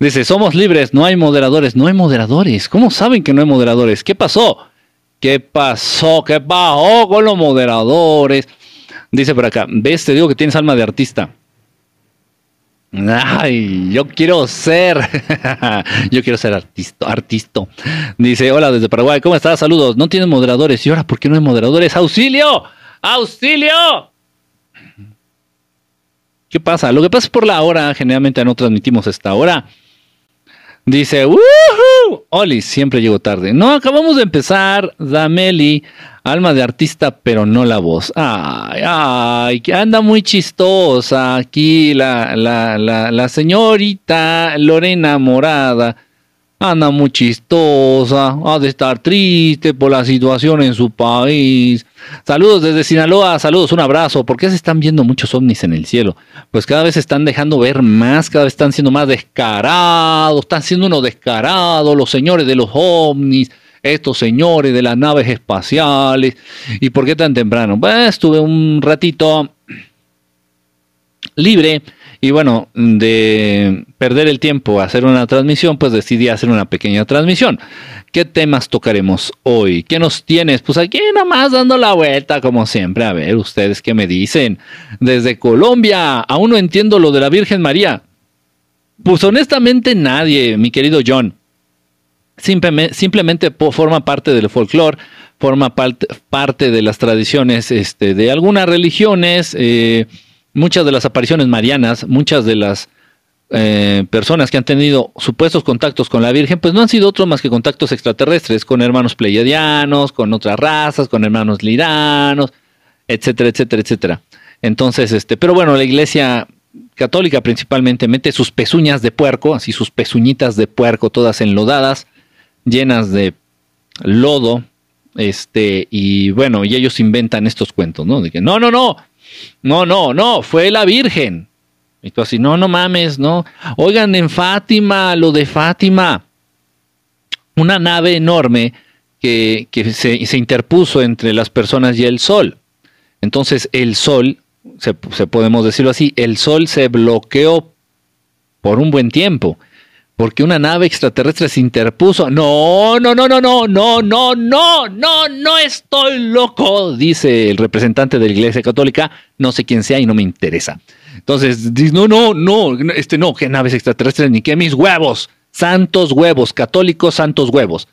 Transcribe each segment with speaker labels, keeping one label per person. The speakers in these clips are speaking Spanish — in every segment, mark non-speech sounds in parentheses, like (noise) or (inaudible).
Speaker 1: Dice, somos libres, no hay moderadores. No hay moderadores. ¿Cómo saben que no hay moderadores? ¿Qué pasó? ¿Qué pasó? ¿Qué pasó con los moderadores? Dice por acá, ves, te digo que tienes alma de artista. Ay, yo quiero ser, (laughs) yo quiero ser artista, artista. Dice, hola desde Paraguay, ¿cómo estás? Saludos. No tienes moderadores. ¿Y ahora por qué no hay moderadores? ¡Auxilio! ¡Auxilio! ¿Qué pasa? Lo que pasa es por la hora, generalmente no transmitimos esta hora. Dice, ¡Woohoo! Oli, siempre llego tarde. No, acabamos de empezar. Dameli, alma de artista, pero no la voz. Ay, ay, que anda muy chistosa aquí la, la, la, la señorita Lorena Morada anda muy chistosa, ha de estar triste por la situación en su país. Saludos desde Sinaloa, saludos, un abrazo. ¿Por qué se están viendo muchos ovnis en el cielo? Pues cada vez se están dejando ver más, cada vez están siendo más descarados, están siendo unos descarados los señores de los ovnis, estos señores de las naves espaciales. ¿Y por qué tan temprano? Pues estuve un ratito libre y bueno, de perder el tiempo a hacer una transmisión, pues decidí hacer una pequeña transmisión. ¿Qué temas tocaremos hoy? ¿Qué nos tienes? Pues aquí nomás dando la vuelta, como siempre. A ver, ustedes qué me dicen. Desde Colombia, aún no entiendo lo de la Virgen María. Pues honestamente nadie, mi querido John. Simplemente, forma parte del folclore, forma parte, parte de las tradiciones este, de algunas religiones. Eh, muchas de las apariciones marianas, muchas de las eh, personas que han tenido supuestos contactos con la Virgen, pues no han sido otros más que contactos extraterrestres, con hermanos pleiadianos, con otras razas, con hermanos liranos, etcétera, etcétera, etcétera. Entonces, este, pero bueno, la iglesia católica principalmente mete sus pezuñas de puerco, así sus pezuñitas de puerco, todas enlodadas, llenas de lodo, este, y bueno, y ellos inventan estos cuentos, ¿no? De que no, no, no, no, no, no, fue la Virgen. Y tú así, no, no mames, no. Oigan, en Fátima, lo de Fátima, una nave enorme que, se, se, interpuso entre las personas y el sol. Entonces el sol, se, se podemos decirlo así, el sol se bloqueó por un buen tiempo porque una nave extraterrestre se interpuso. No, no, no, no, no, no, no, no, no, no estoy loco, dice el representante de la Iglesia Católica, no sé quién sea y no me interesa. Entonces, dice, no, no, no, este no, qué naves extraterrestres, ni qué mis huevos, santos huevos, católicos santos huevos.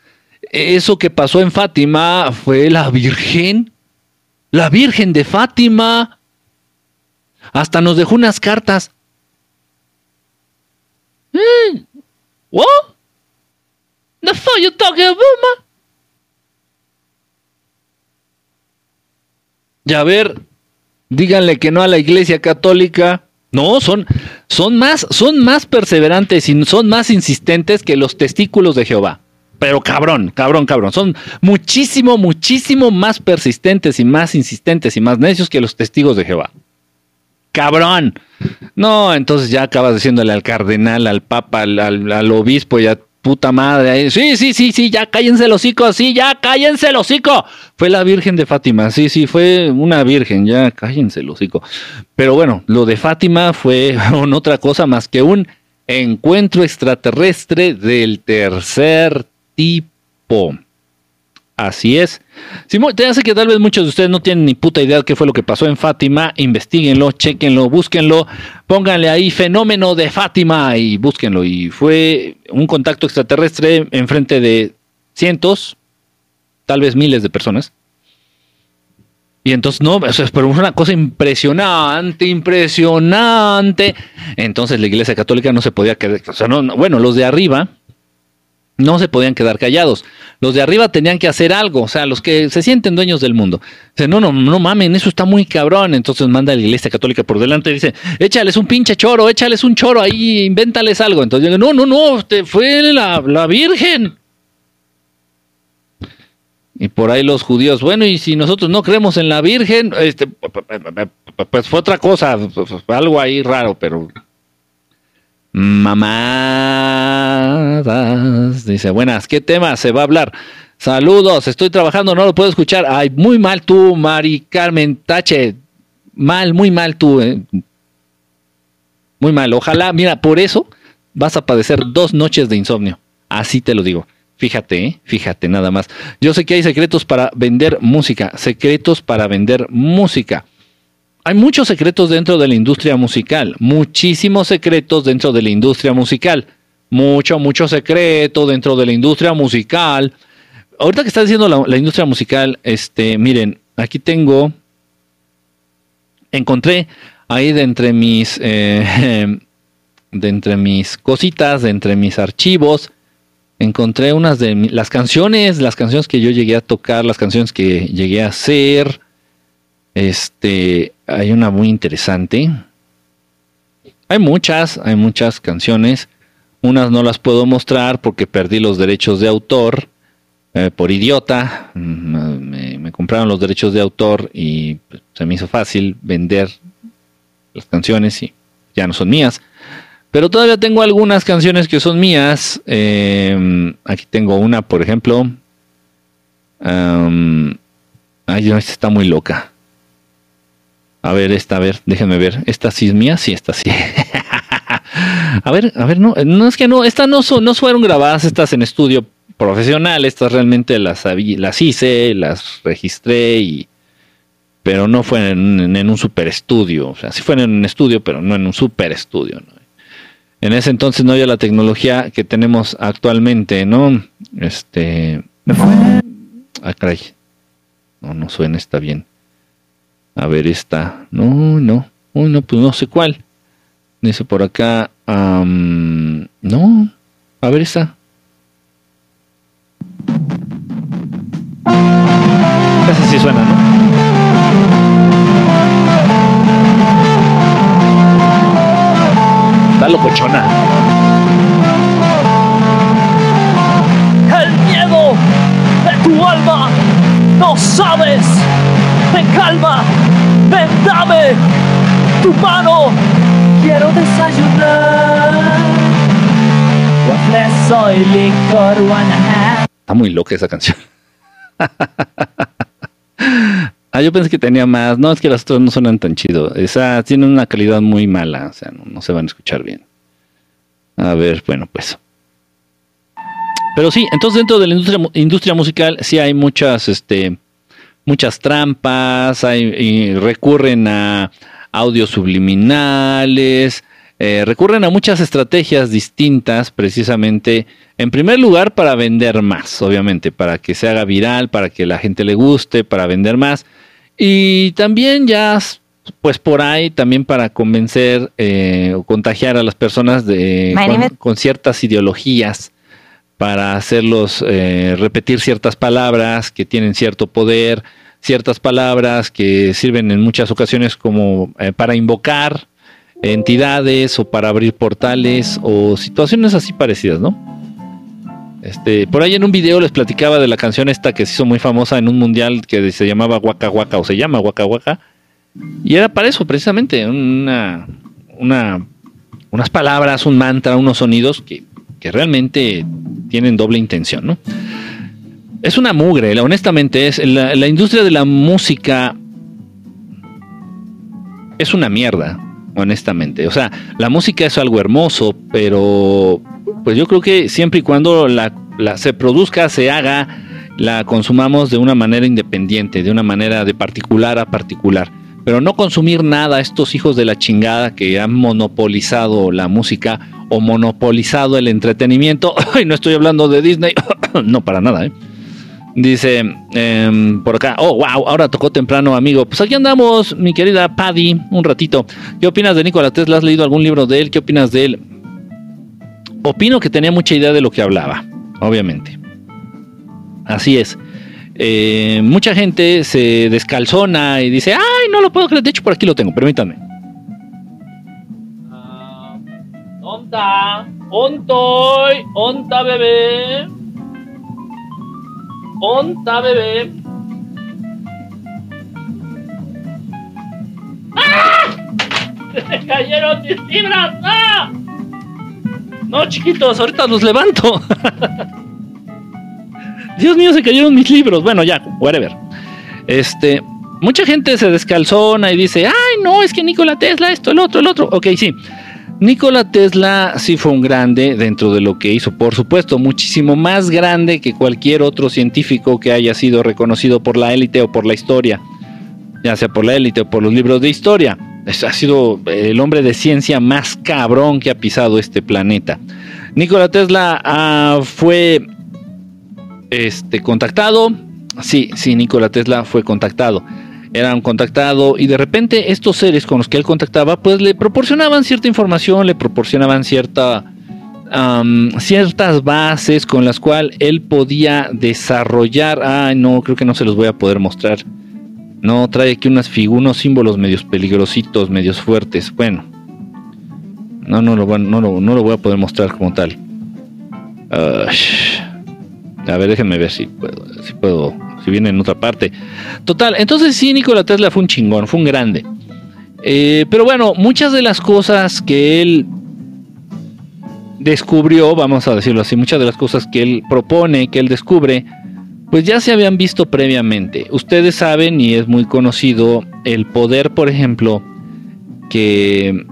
Speaker 1: Eso que pasó en Fátima fue la Virgen, la Virgen de Fátima. Hasta nos dejó unas cartas. Mm, What? The fuck you talking about, man? Y ver, díganle que no a la iglesia católica. No, son, son, más, son más perseverantes y son más insistentes que los testículos de Jehová. Pero cabrón, cabrón, cabrón. Son muchísimo, muchísimo más persistentes y más insistentes y más necios que los testigos de Jehová cabrón. No, entonces ya acabas diciéndole al cardenal, al papa, al, obispo, ya puta madre. Sí, sí, sí, sí, ya cállense el hocico, sí, ya cállense el hocico. Fue la Virgen de Fátima, sí, sí, fue una virgen, ya cállense el hocico. Pero bueno, lo de Fátima fue (laughs) otra cosa más que un encuentro extraterrestre del tercer tipo. Así es. te hace que tal vez muchos de ustedes no tienen ni puta idea de qué fue lo que pasó en Fátima. Investíguenlo, chequenlo, búsquenlo, pónganle ahí fenómeno de Fátima y búsquenlo. Y fue un contacto extraterrestre en frente de cientos, tal vez miles de personas. Y entonces, no, eso es una cosa impresionante, impresionante. Entonces la Iglesia Católica no se podía quedar, o sea, no, bueno, los de arriba, no se podían quedar callados. Los de arriba tenían que hacer algo, o sea, los que se sienten dueños del mundo. Dice, no, no, no mamen, eso está muy cabrón. Entonces manda a la iglesia católica por delante y dice, échales un pinche choro, échales un choro ahí, invéntales algo. Entonces yo no, no, no, te fue la, la Virgen. Y por ahí los judíos, bueno, y si nosotros no creemos en la Virgen, este, pues fue otra cosa, algo ahí raro, pero Mamadas. Dice, buenas, ¿qué tema se va a hablar? Saludos, estoy trabajando, no lo puedo escuchar. Ay, muy mal tú, Mari Carmen Tache. Mal, muy mal tú. Eh. Muy mal. Ojalá, mira, por eso vas a padecer dos noches de insomnio. Así te lo digo. Fíjate, ¿eh? fíjate nada más. Yo sé que hay secretos para vender música, secretos para vender música. Hay muchos secretos dentro de la industria musical, muchísimos secretos dentro de la industria musical, mucho, mucho secreto dentro de la industria musical. Ahorita que está diciendo la, industria musical, este, miren, aquí tengo, encontré ahí de entre mis, eh, (laughs) de entre mis cositas, de entre mis archivos, encontré unas de las canciones, las canciones que yo llegué a tocar, las canciones que llegué a hacer. Este, hay una muy interesante. Hay muchas, hay muchas canciones. Unas no las puedo mostrar porque perdí los derechos de autor eh, por idiota. Mm, me, me, compraron los derechos de autor y pues, se me hizo fácil vender las canciones y ya no son mías. Pero todavía tengo algunas canciones que son mías. Eh, aquí tengo una, por ejemplo. Ay, esta está muy loca. A ver, esta, a ver, déjenme ver. ¿Esta sí es mía? Sí, esta sí. (laughs) a ver, a ver, no, no es que no, estas no, son, no fueron grabadas, estas en estudio profesional, estas realmente las, las hice, las registré y... Pero no fue en, en un super estudio, o sea, sí fue en un estudio, pero no en un super estudio. ¿no? en ese entonces no había la tecnología que tenemos actualmente, ¿no? Este. Ah, caray. No, no suena, está bien. A ver, esta. No, no. Uy, no, pues no sé cuál. Dice por acá. no. A ver, esta. Esa sí suena, ¿no? Está locochona.
Speaker 2: El miedo de tu alma no sabes. Calma, ven dame tu mano. Quiero desayunar. Waffles, soy licor,
Speaker 1: Está muy loca esa canción. (laughs) Ah, yo pensé que tenía más. No, es que las otras no suenan tan chido. Esa tiene una calidad muy mala. O sea, no, se van a escuchar bien. A ver, bueno, pues. Pero sí, entonces dentro de la industria, industria musical sí hay muchas, este, muchas trampas, hay, recurren a audios subliminales, eh, recurren a muchas estrategias distintas precisamente, en primer lugar para vender más, obviamente, para que se haga viral, para que la gente le guste, para vender más. Y también ya, pues por ahí, también para convencer eh, o contagiar a las personas de, con, ciertas ideologías, para hacerlos eh, repetir ciertas palabras que tienen cierto poder, ciertas palabras que sirven en muchas ocasiones como eh, para invocar entidades o para abrir portales o situaciones así parecidas, ¿no? Este, por ahí en un video les platicaba de la canción esta que se hizo muy famosa en un mundial que se llamaba Waka Waka o se llama Waka Waka. Y era para eso, precisamente, una, una, unas palabras, un mantra, unos sonidos que, que realmente tienen doble intención, ¿no? Es una mugre, honestamente, es la, industria de la música es una mierda, honestamente. O sea, la música es algo hermoso, pero pues yo creo que siempre y cuando la, se produzca, se haga, la consumamos de una manera independiente, de una manera de particular a particular. Pero no consumir nada, estos hijos de la chingada que han monopolizado la música o monopolizado el entretenimiento. (laughs) Y no estoy hablando de Disney, (coughs) no para nada, ¿eh? Dice em, por acá, oh, wow, ahora tocó temprano, amigo. Pues aquí andamos, mi querida Paddy, un ratito. ¿Qué opinas de Nikola Tesla? ¿Has leído algún libro de él? ¿Qué opinas de él? Opino que tenía mucha idea de lo que hablaba, obviamente. Así es. Eh, mucha gente se descalzona y dice, ay, no lo puedo creer. De hecho, por aquí lo tengo, permítanme. Uh, ¿Onta? ¿Ontoy? ¿Onta, bebé? ¿Onta, bebé? ¡Ah! (laughs) ¡Se cayeron mis fibras! ¡Ah! No, chiquitos, ahorita los levanto. (laughs) Dios mío, se cayeron mis libros. Bueno, ya, whatever. Este, mucha gente se descalzona y dice, ay, no, es que Nikola Tesla, esto, el otro, el otro. Ok, sí. Nikola Tesla sí fue un grande dentro de lo que hizo, por supuesto, muchísimo más grande que cualquier otro científico que haya sido reconocido por la élite o por la historia, ya sea por la élite o por los libros de historia. Ha sido el hombre de ciencia más cabrón que ha pisado este planeta. Nikola Tesla ah, fue este, contactado. Sí, sí, Nikola Tesla fue contactado. Era un contactado y de repente estos seres con los que él contactaba pues le proporcionaban cierta información, le proporcionaban cierta, ciertas bases con las cuales él podía desarrollar, ah no, creo que no se los voy a poder mostrar, no, trae aquí unas unos símbolos medios peligrositos, medios fuertes, bueno, no, no lo voy a poder mostrar como tal. A ver, déjenme ver si puedo, si puedo viene en otra parte. Total, entonces sí, Nikola Tesla fue un chingón, fue un grande. Eh, pero bueno, muchas de las cosas que él descubrió, vamos a decirlo así, muchas de las cosas que él propone, que él descubre, pues ya se habían visto previamente. Ustedes saben, y es muy conocido, el poder, por ejemplo, que,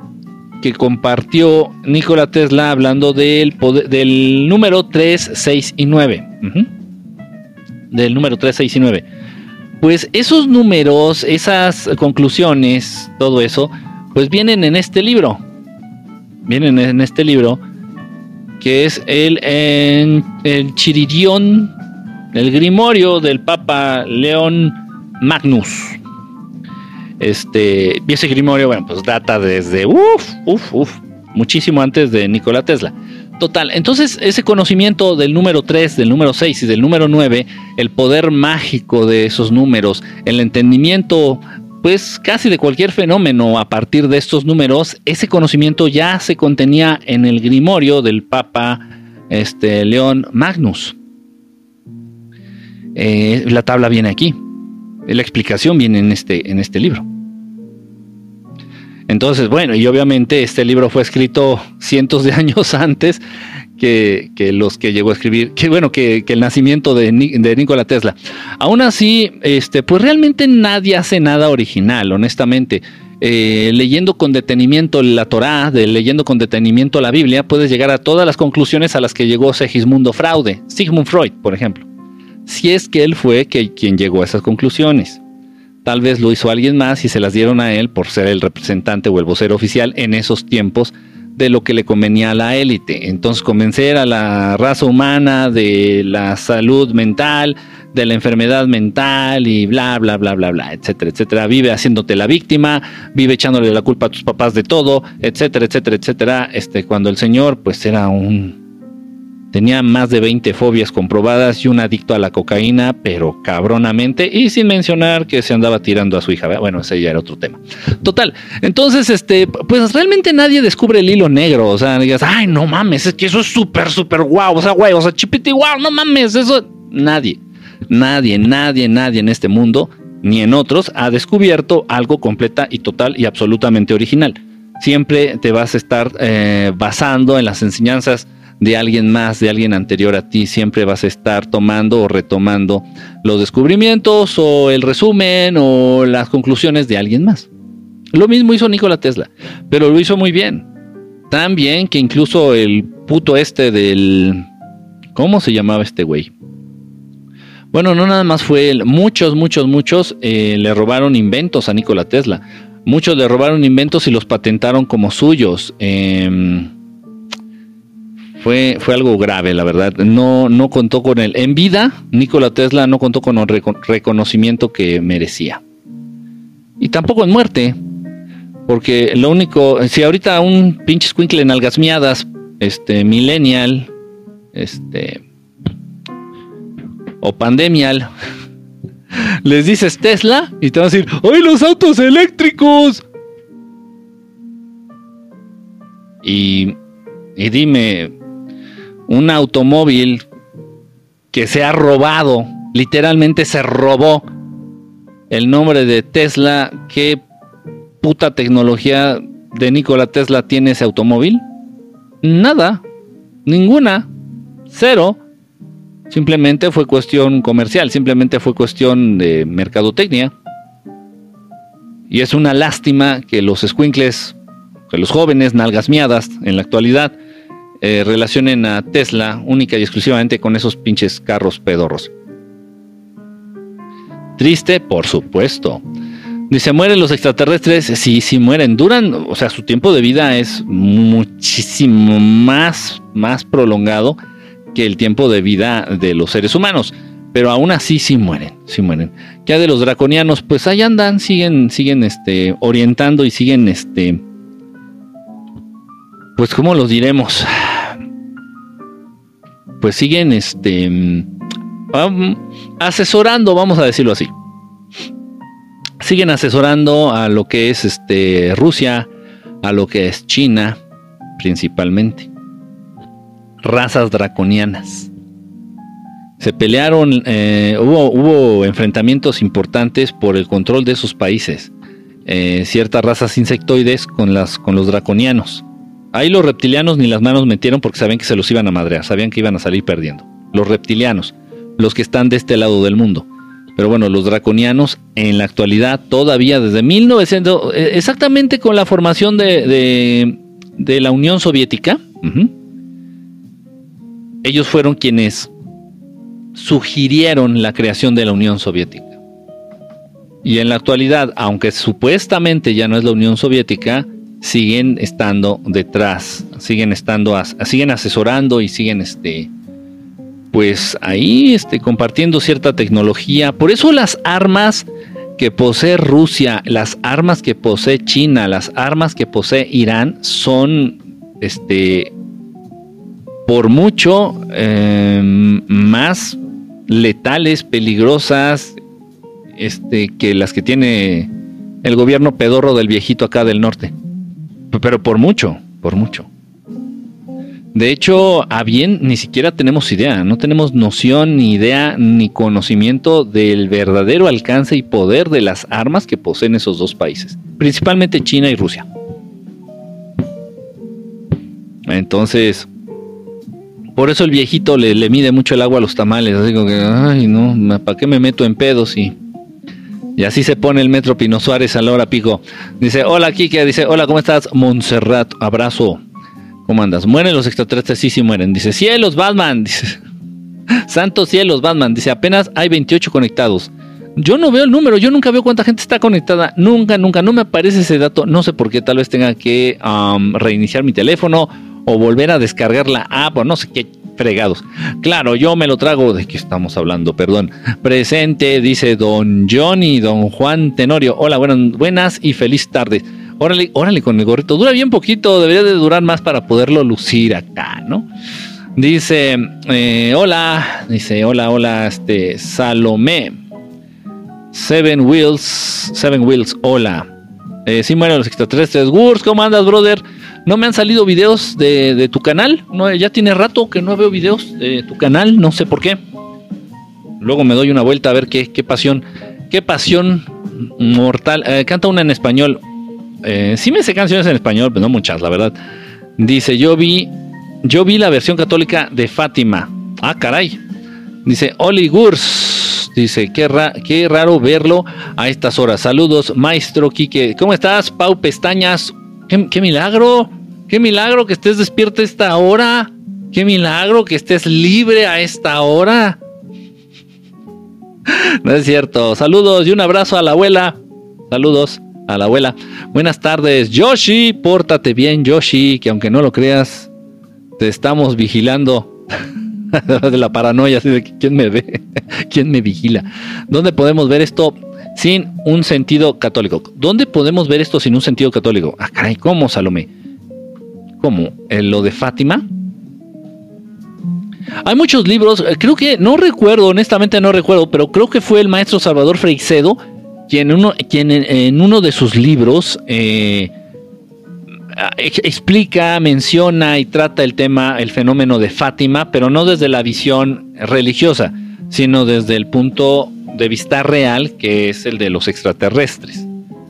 Speaker 1: que compartió Nikola Tesla hablando del, poder, del número 3, 6 y 9 del número 3, 6 y 9. Pues esos números, esas conclusiones, todo eso, pues vienen en este libro. Vienen en este libro, que es el, en, el el Grimorio del Papa León Magnus. Este, y ese Grimorio, bueno, pues data desde, uff, uff, uff, muchísimo antes de Nikola Tesla. Total, entonces ese conocimiento del número 3, del número 6 y del número 9, el poder mágico de esos números, el entendimiento pues casi de cualquier fenómeno a partir de estos números, ese conocimiento ya se contenía en el grimorio del Papa este, León Magnus. Eh, la tabla viene aquí, la explicación viene en este, en este libro. Entonces, bueno, y obviamente este libro fue escrito cientos de (laughs) años antes que, los que llegó a escribir, que bueno, que, el nacimiento de, de, Nikola Tesla. Aún así, este, pues realmente nadie hace nada original, honestamente. Eh, leyendo con detenimiento la Torá, de, leyendo con detenimiento la Biblia, puedes llegar a todas las conclusiones a las que llegó Segismundo Fraude, Sigmund Freud, por ejemplo. Si es que él fue quien llegó a esas conclusiones. Tal vez lo hizo alguien más y se las dieron a él por ser el representante o el vocero oficial en esos tiempos de lo que le convenía a la élite. Entonces convencer a la raza humana de la salud mental, de la enfermedad mental y bla, bla, bla, bla, bla, etcétera, etcétera. Vive haciéndote la víctima, vive echándole la culpa a tus papás de todo, etcétera, etcétera, etcétera. Este, cuando el señor pues era un Tenía más de 20 fobias comprobadas y un adicto a la cocaína, pero cabronamente, y sin mencionar que se andaba tirando a su hija. Bueno, ese ya era otro tema. Total. Entonces, este, pues realmente nadie descubre el hilo negro. O sea, digas, ay, no mames, es que eso es súper, súper guau. O sea, güey, o sea, chipiti guau, no mames, eso. Nadie, nadie, nadie, nadie en este mundo, ni en otros, ha descubierto algo completa y total y absolutamente original. Siempre te vas a estar eh, basando en las enseñanzas de alguien más, de alguien anterior a ti, siempre vas a estar tomando o retomando los descubrimientos o el resumen o las conclusiones de alguien más. Lo mismo hizo Nikola Tesla, pero lo hizo muy bien. Tan bien que incluso el puto este del... ¿Cómo se llamaba este güey? Bueno, no nada más fue él. Muchos, muchos, muchos eh, le robaron inventos a Nikola Tesla. Muchos le robaron inventos y los patentaron como suyos. Eh, fue, fue algo grave, la verdad. No, no contó con él. En vida, Nikola Tesla no contó con el reconocimiento que merecía. Y tampoco en muerte. Porque lo único, si ahorita un pinche squinkle en algas miadas, este, millennial, este, o pandemial, (laughs) les dices Tesla y te van a decir, ¡ay, los autos eléctricos! Y, y dime, un automóvil que se ha robado, literalmente se robó el nombre de Tesla, ¿qué puta tecnología de Nikola Tesla tiene ese automóvil? Nada, ninguna, cero. Simplemente fue cuestión comercial, simplemente fue cuestión de mercadotecnia. Y es una lástima que los squinkles que los jóvenes, nalgas miadas en la actualidad, eh, relacionen a Tesla única y exclusivamente con esos pinches carros pedorros. Triste, por supuesto. Dice, ¿mueren los extraterrestres? Sí, sí mueren. Duran, o sea, su tiempo de vida es muchísimo más, más prolongado que el tiempo de vida de los seres humanos. Pero aún así sí mueren, sí mueren. Ya de los draconianos, pues ahí andan, siguen, siguen este, orientando y siguen, este, pues, ¿cómo los diremos? Pues siguen, este, asesorando, vamos a decirlo así. Siguen asesorando a lo que es este, Rusia, a lo que es China, principalmente. Razas draconianas. Se pelearon, eh, hubo, hubo, enfrentamientos importantes por el control de esos países. Eh, ciertas razas insectoides con, las, con los draconianos. Ahí los reptilianos ni las manos metieron porque sabían que se los iban a madrear, sabían que iban a salir perdiendo. Los reptilianos los que están de este lado del mundo. Pero bueno, los draconianos en la actualidad todavía desde 1900, eh, exactamente con la formación de, de, la Unión Soviética, ellos fueron quienes sugirieron la creación de la Unión Soviética. Y en la actualidad, aunque supuestamente ya no es la Unión Soviética, siguen estando detrás, siguen estando, siguen asesorando y siguen este, pues ahí este, compartiendo cierta tecnología. Por eso las armas que posee Rusia, las armas que posee China, las armas que posee Irán son, este, por mucho em, más letales, peligrosas, este, que las que tiene el gobierno pedorro del viejito acá del norte. Pero por mucho, por mucho. De hecho, a bien ni siquiera tenemos idea, no tenemos noción, ni idea, ni conocimiento del verdadero alcance y poder de las armas que poseen esos dos países, principalmente China y Rusia. Entonces, por eso el viejito le, mide mucho el agua a los tamales. Digo que, ay, no, ¿para qué me meto en pedos? Y, y así se pone el metro Pino Suárez a la hora pico. Dice, hola Kike, dice, hola, ¿cómo estás? Montserrat, abrazo. ¿Cómo andas? ¿Mueren los extraterrestres? Sí, sí mueren. Dice, cielos, Batman. (laughs) Dice, santos cielos, Batman. Dice, apenas hay 28 conectados. Yo no veo el número, yo nunca veo cuánta gente está conectada. Nunca, nunca, no me aparece ese dato. No sé por qué, tal vez tenga que reiniciar mi teléfono o volver a descargar la app o no sé qué fregados. Claro, yo me lo trago. ¿De qué estamos hablando? Perdón. Presente, dice don Johnny, don Juan Tenorio. Hola, buenas, buenas y feliz tarde. Órale, órale con el gorrito. Dura bien poquito, debería de durar más para poderlo lucir acá, ¿no? Dice, eh, hola, dice, hola, hola, este, Salomé. Seven Wheels, Seven Wheels, hola. Eh, sí mueren los extraterrestres. Wurs, ¿cómo andas, brother? No me han salido videos de, tu canal. No, ya tiene rato que no veo videos de tu canal, no sé por qué. Luego me doy una vuelta a ver qué, qué pasión, qué pasión mortal. Eh, canta una en español. Eh, sí me sé canciones en español, pero no muchas, la verdad. Dice, yo vi, yo vi la versión católica de Fátima. Ah, caray. Dice, Oli Gurs. Dice, qué, qué raro verlo a estas horas. Saludos, maestro Quique. ¿Cómo estás, Pau Pestañas? ¿Qué, milagro? ¿Qué milagro que estés despierto a esta hora? ¿Qué milagro que estés libre a esta hora? (laughs) No es cierto. Saludos y un abrazo a la abuela. Saludos a la abuela. Buenas tardes, Yoshi. Pórtate bien, Yoshi, que aunque no lo creas, te estamos vigilando. (laughs) de la paranoia, así de quién me ve, (laughs) quién me vigila. ¿Dónde podemos ver esto sin un sentido católico? ¿Dónde podemos ver esto sin un sentido católico? Ah, caray, ¿cómo, Salomé? ¿Cómo? ¿En lo de Fátima? Hay muchos libros, eh, creo que, no recuerdo, honestamente no recuerdo, pero creo que fue el maestro Salvador Freixedo quien, uno, quien en, uno de sus libros eh, explica, menciona y trata el tema, el fenómeno de Fátima, pero no desde la visión religiosa, sino desde el punto de vista real, que es el de los extraterrestres.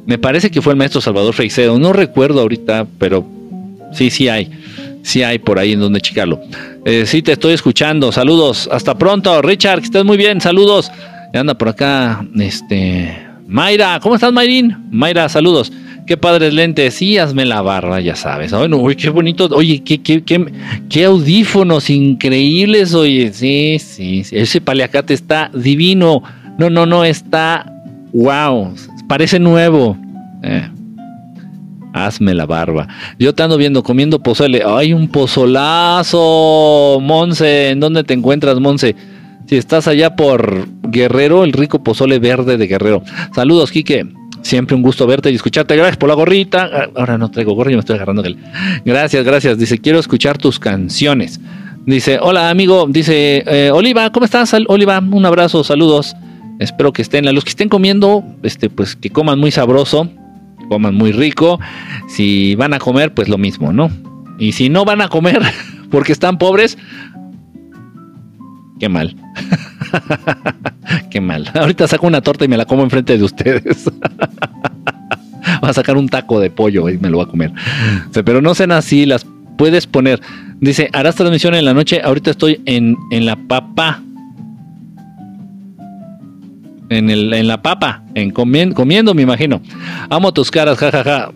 Speaker 1: Me parece que fue el maestro Salvador Freixedo, no recuerdo ahorita, pero sí, sí hay, sí hay por ahí en donde checarlo. Eh, sí, te estoy escuchando, saludos, hasta pronto, Richard, que estés muy bien, saludos. Anda por acá, este, Mayra, ¿cómo estás, Mayrin? Mayra, saludos. Qué padres lentes. Sí, hazme la barba, ya sabes. Bueno, uy, qué bonito. Oye, qué, qué, qué, qué audífonos increíbles. Oye, sí, sí, sí. Ese paliacate está divino. No, no, no, está. Wow. Parece nuevo. Eh. Hazme la barba. Yo te ando viendo comiendo pozole. ¡Ay, un pozolazo! Monse, ¿en dónde te encuentras, Monse? Si estás allá por Guerrero, el rico pozole verde de Guerrero. Saludos, Quique. Siempre un gusto verte y escucharte. Gracias por la gorrita. Ah, ahora no traigo gorra, y me estoy agarrando. Gracias, gracias. Dice, quiero escuchar tus canciones. Dice, hola amigo. Dice, eh, Oliva, ¿cómo estás? Oliva, un abrazo, saludos. Espero que estén, los que estén comiendo, este, pues que coman muy sabroso, coman muy rico. Si van a comer, pues lo mismo, ¿no? Y si no van a comer (laughs) porque están pobres, qué mal. (laughs) qué mal. Ahorita saco una torta y me la como enfrente de ustedes. (laughs) Va a sacar un taco de pollo y me lo voy a comer. Pero no sean así, las puedes poner. Dice, harás transmisión en la noche. Ahorita estoy en, en la papa. En, el, en la papa, en comiendo, me imagino. Amo tus caras, jajaja.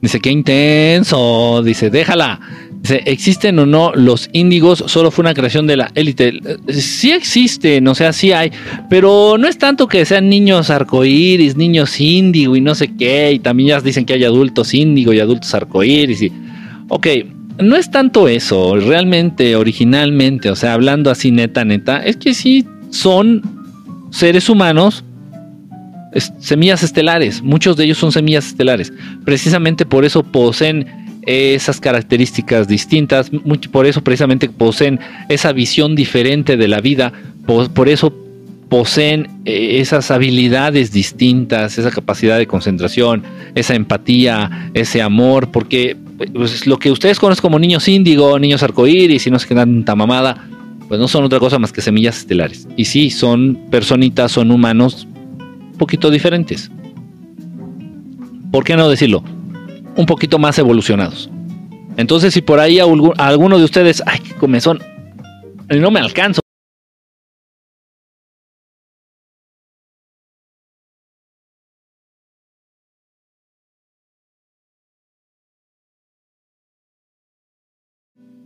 Speaker 1: Dice, qué intenso. Dice, déjala. Dice, ¿existen o no los índigos? Solo fue una creación de la élite. Sí existen, o sea, sí hay. Pero no es tanto que sean niños arcoíris, niños índigo y no sé qué. Y también ya dicen que hay adultos índigo y adultos arcoíris. Y... Ok, no es tanto eso. Realmente, originalmente, o sea, hablando así neta, neta, es que sí son seres humanos semillas estelares. Muchos de ellos son semillas estelares. Precisamente por eso poseen esas características distintas, por eso precisamente poseen esa visión diferente de la vida, por, eso poseen eh, esas habilidades distintas, esa capacidad de concentración, esa empatía, ese amor, porque pues, lo que ustedes conocen como niños índigo, niños arcoíris y no sé qué tanta mamada, pues no son otra cosa más que semillas estelares. Y sí, son personitas, son humanos poquito diferentes. ¿Por qué no decirlo? Un poquito más evolucionados. Entonces, si por ahí alguno de ustedes, ay, qué comezón, no me alcanzo.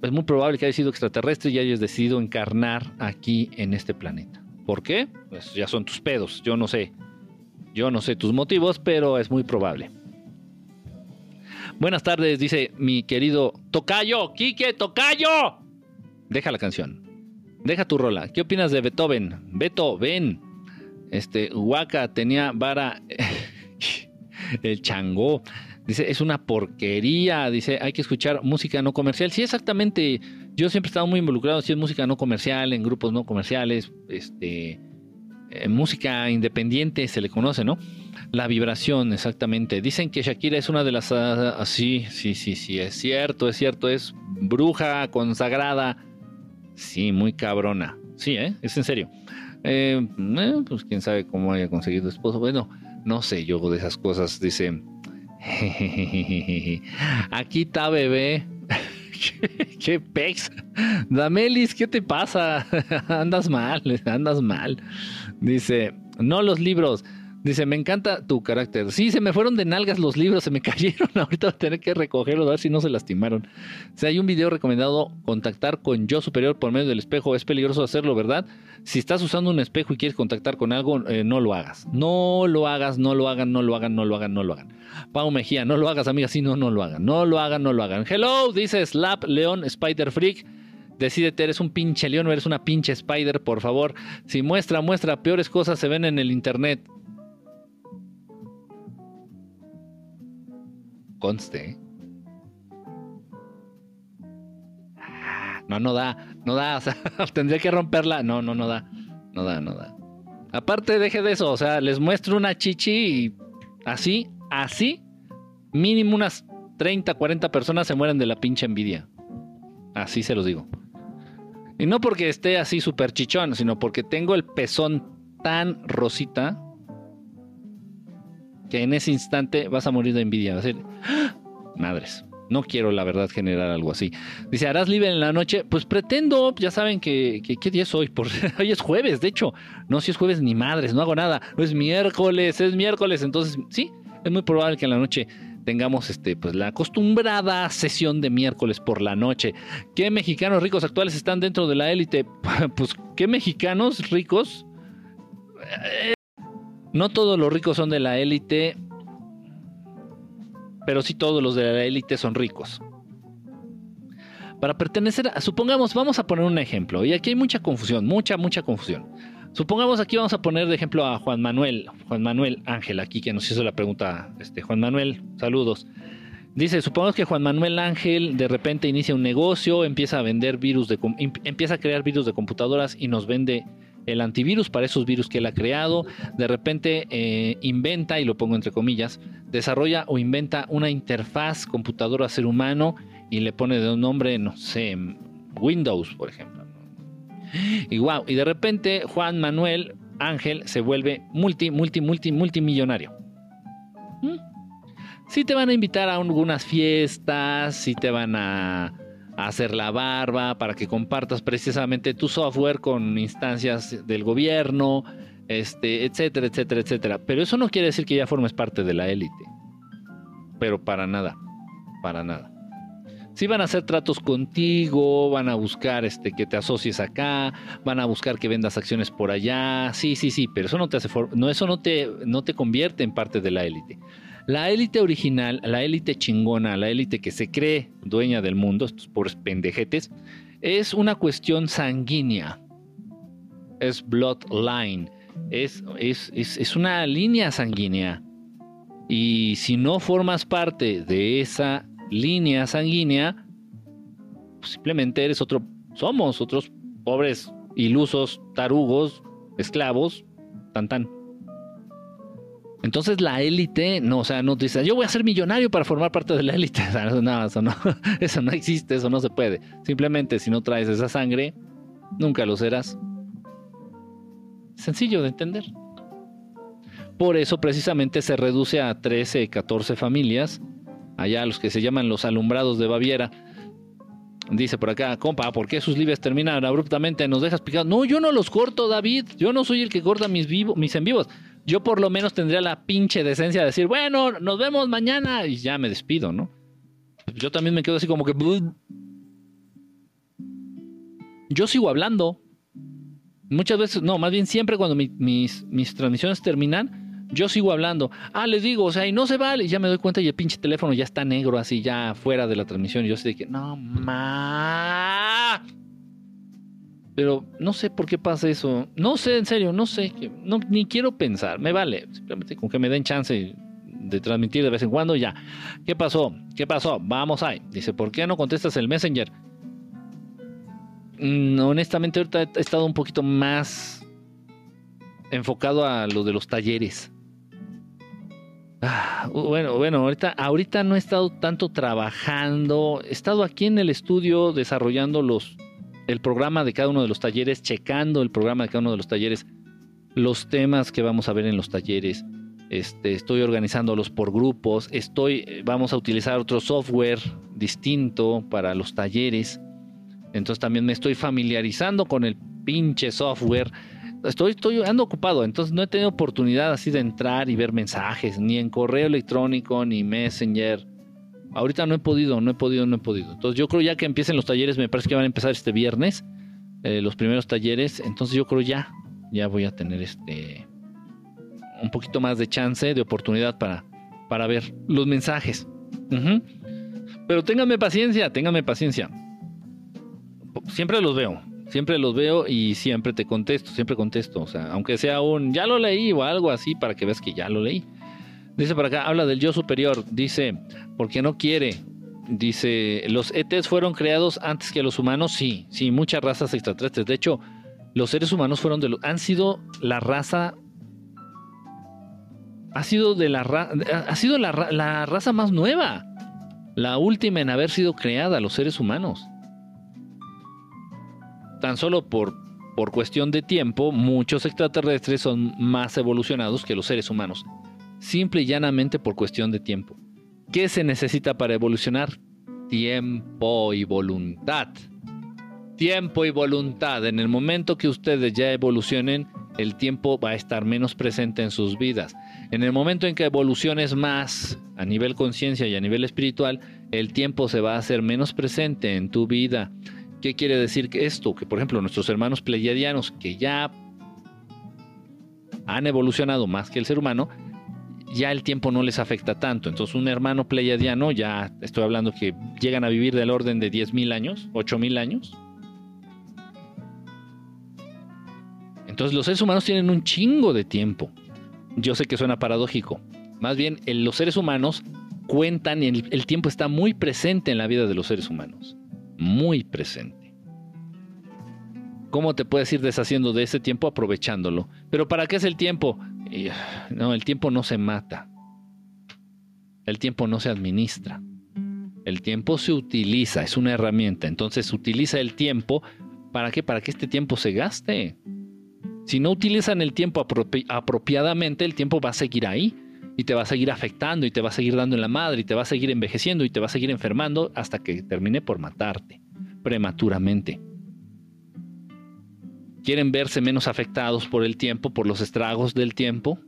Speaker 1: Es muy probable que haya sido extraterrestre y hayas decidido encarnar aquí en este planeta. ¿Por qué? Pues ya son tus pedos, yo no sé. Yo no sé tus motivos, pero es muy probable. Buenas tardes, dice mi querido Tocayo, Quique, Tocayo. Deja la canción. Deja tu rola. ¿Qué opinas de Beethoven? Beto, ven. Este, Huaca tenía vara. (laughs) el chango. Dice, es una porquería. Dice, hay que escuchar música no comercial. Sí, exactamente. Yo siempre he estado muy involucrado si es música no comercial, en grupos no comerciales. Este eh, música independiente se le conoce, ¿no? La vibración, exactamente. Dicen que Shakira es una de las... Uh, sí, sí, sí, sí, es cierto, es cierto, es bruja consagrada. Sí, muy cabrona. Sí, ¿eh? Es en serio. Eh, pues quién sabe cómo haya conseguido esposo. Bueno, no sé yo de esas cosas. Dice, (laughs) aquí está bebé. (laughs) ¿Qué pex? Damelis, ¿qué te pasa? (laughs) andas mal, andas mal. Dice, no los libros. Dice, me encanta tu carácter. Sí, se me fueron de nalgas los libros, (laughs) se me cayeron. Ahorita voy a tener que recogerlos, a ver si no se lastimaron. Si hay un video recomendado, contactar con yo superior por medio del espejo. Es peligroso hacerlo, ¿verdad? Si estás usando un espejo y quieres contactar con algo, eh, no lo hagas. No lo hagas, no lo hagan, no lo hagan, no lo hagan, no lo hagan. Pau Mejía, no lo hagas, amiga. Sí, no, no lo hagan. No lo hagan, no lo hagan. Hello, dice Slap León Spider Freak. Decídete, eres un pinche león o eres una pinche spider, por favor. Si muestra, muestra, peores cosas se ven en el internet. Conste. No, no da, no da, o sea, (laughs) tendría que romperla. No, no, no da, no da, no da. Aparte, deje de eso, o sea, les muestro una chichi y así, así, mínimo unas 30, 40 personas se mueren de la pinche envidia. Así se los digo. Y no porque esté así súper chichón, sino porque tengo el pezón tan rosita que en ese instante vas a morir de envidia. Vas a decir, ¡Ah! madres, no quiero la verdad generar algo así. Dice, ¿harás libre en la noche? Pues pretendo, ya saben que, ¿qué día es hoy? (laughs) Hoy es jueves, de hecho. No, si es jueves ni madres, no hago nada. No es miércoles, es miércoles. Entonces, sí, es muy probable que en la noche tengamos este, pues, la acostumbrada sesión de miércoles por la noche. ¿Qué mexicanos ricos actuales están dentro de la élite? (laughs) Pues, ¿qué mexicanos ricos? No todos los ricos son de la élite, pero sí todos los de la élite son ricos. Para pertenecer a, supongamos, vamos a poner un ejemplo, y aquí hay mucha confusión, mucha, mucha confusión. Supongamos aquí vamos a poner de ejemplo a Juan Manuel, Juan Manuel Ángel, aquí que nos hizo la pregunta, este Juan Manuel, saludos. Dice, supongamos que Juan Manuel Ángel de repente inicia un negocio, empieza a vender virus de empieza a crear virus de computadoras y nos vende el antivirus para esos virus que él ha creado. De repente eh, inventa, y lo pongo entre comillas, desarrolla o inventa una interfaz computadora ser humano y le pone de un nombre, no sé, Windows, por ejemplo. Y wow, y de repente Juan Manuel Ángel se vuelve multi, multi, multi, multimillonario. ¿Mm? Si te van a invitar a algunas fiestas, si te van a hacer la barba, para que compartas precisamente tu software con instancias del gobierno, este, etcétera, etcétera, etcétera. Pero eso no quiere decir que ya formes parte de la élite. Pero para nada, para nada. Si van a hacer tratos contigo, van a buscar este, que te asocies acá, van a buscar que vendas acciones por allá. Sí, sí, sí, pero eso no te hace no, eso no te, no te convierte en parte de la élite. La élite original, la élite chingona, la élite que se cree dueña del mundo, estos pobres pendejetes, es una cuestión sanguínea. Es bloodline. Es, es, es, una línea sanguínea. Y si no formas parte de esa línea sanguínea, pues simplemente eres otro, somos otros pobres ilusos, tarugos, esclavos, tan tan. Entonces la élite, no, o sea, no te yo voy a ser millonario para formar parte de la élite. (laughs) no, eso no, (laughs) eso no existe, eso no se puede. Simplemente si no traes esa sangre, nunca lo serás. Sencillo de entender. Por eso precisamente se reduce a 13, 14 familias, allá los que se llaman los alumbrados de Baviera. Dice por acá, compa, ¿por qué sus libres terminan abruptamente? Nos dejas picados. No, yo no los corto, David. Yo no soy el que corta mis, vivo, mis en vivos yo por lo menos tendría la pinche decencia de decir, bueno, nos vemos mañana y ya me despido, ¿no? Yo también me quedo así como que... Yo sigo hablando. Muchas veces, no, más bien siempre cuando mis, mis transmisiones terminan, yo sigo hablando. Ah, les digo, o sea, y no se vale. Y ya me doy cuenta y el pinche teléfono ya está negro, así ya fuera de la transmisión. Y yo sé que, no, ma. Pero no sé por qué pasa eso. No sé, en serio, no sé. No, ni quiero pensar. Me vale. Simplemente con que me den chance de transmitir de vez en cuando, ya. ¿Qué pasó? ¿Qué pasó? Vamos ahí. Dice, ¿por qué no contestas el Messenger? Mm, honestamente, ahorita he estado un poquito más enfocado a lo de los talleres. Ah, bueno, bueno, ahorita, ahorita no he estado tanto trabajando. He estado aquí en el estudio desarrollando los el programa de cada uno de los talleres, checando el programa de cada uno de los talleres, los temas que vamos a ver en los talleres. Este, estoy organizándolos por grupos, estoy, eh, vamos a utilizar otro software distinto para los talleres. Entonces también me estoy familiarizando con el pinche software. Estoy, estoy ando ocupado, entonces no he tenido oportunidad así de entrar y ver mensajes, ni en correo electrónico, ni Messenger Ahorita no he podido, no he podido, no he podido. Entonces yo creo ya que empiecen los talleres, me parece que van a empezar este viernes, eh, los primeros talleres. Entonces yo creo ya, ya voy a tener este un poquito más de chance, de oportunidad para, para ver los mensajes. Pero ténganme paciencia, ténganme paciencia. Siempre los veo, siempre los veo y siempre te contesto, siempre contesto. O sea, aunque sea un ya lo leí o algo así para que veas que ya lo leí. Dice por acá, habla del yo superior. Dice, porque no quiere. Dice, ¿los ETs fueron creados antes que los humanos? Sí, sí, muchas razas extraterrestres. De hecho, los seres humanos fueron de los, han sido la raza ha sido de la ha sido la, la, raza más nueva, la última en haber sido creada, los seres humanos. Tan solo por, por cuestión de tiempo, muchos extraterrestres son más evolucionados que los seres humanos simple y llanamente por cuestión de tiempo. ¿Qué se necesita para evolucionar? Tiempo y voluntad. Tiempo y voluntad. En el momento que ustedes ya evolucionen, el tiempo va a estar menos presente en sus vidas. En el momento en que evoluciones más a nivel conciencia y a nivel espiritual, el tiempo se va a hacer menos presente en tu vida. ¿Qué quiere decir esto? Que por ejemplo nuestros hermanos pleiadianos que ya han evolucionado más que el ser humano, ya el tiempo no les afecta tanto. Entonces un hermano pleiadiano, ya estoy hablando que llegan a vivir del orden de 10.000 años, 8.000 años. Entonces los seres humanos tienen un chingo de tiempo. Yo sé que suena paradójico. Más bien, los seres humanos cuentan y el, tiempo está muy presente en la vida de los seres humanos. Muy presente. ¿Cómo te puedes ir deshaciendo de ese tiempo aprovechándolo? Pero ¿para qué es el tiempo? No, el tiempo no se mata. El tiempo no se administra. El tiempo se utiliza, es una herramienta. Entonces utiliza el tiempo. ¿Para qué? Para que este tiempo se gaste. Si no utilizan el tiempo apropiadamente, el tiempo va a seguir ahí y te va a seguir afectando y te va a seguir dando en la madre y te va a seguir envejeciendo y te va a seguir enfermando hasta que termine por matarte prematuramente. ¿Quieren verse menos afectados por el tiempo, por los estragos del tiempo?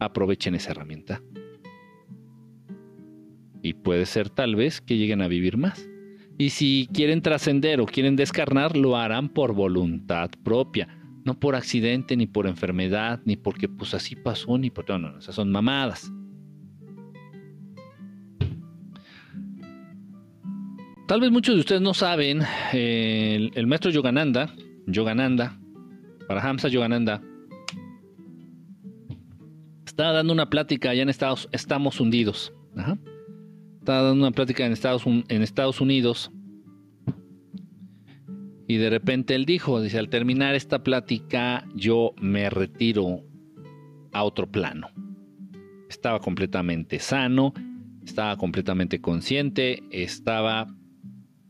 Speaker 1: Aprovechen esa herramienta. Y puede ser tal vez que lleguen a vivir más. Y si quieren trascender o quieren descarnar, lo harán por voluntad propia no por accidente, ni por enfermedad, ni porque pues así pasó, ni por... No, no, son mamadas. Tal vez muchos de ustedes no saben, el, maestro Yogananda, Yogananda, Hamza Yogananda, está dando una plática allá en Estados, estamos hundidos. Está dando una plática en Estados, en Estados Unidos. Y de repente él dijo, dice, al terminar esta plática yo me retiro a otro plano. Estaba completamente sano, estaba completamente consciente, estaba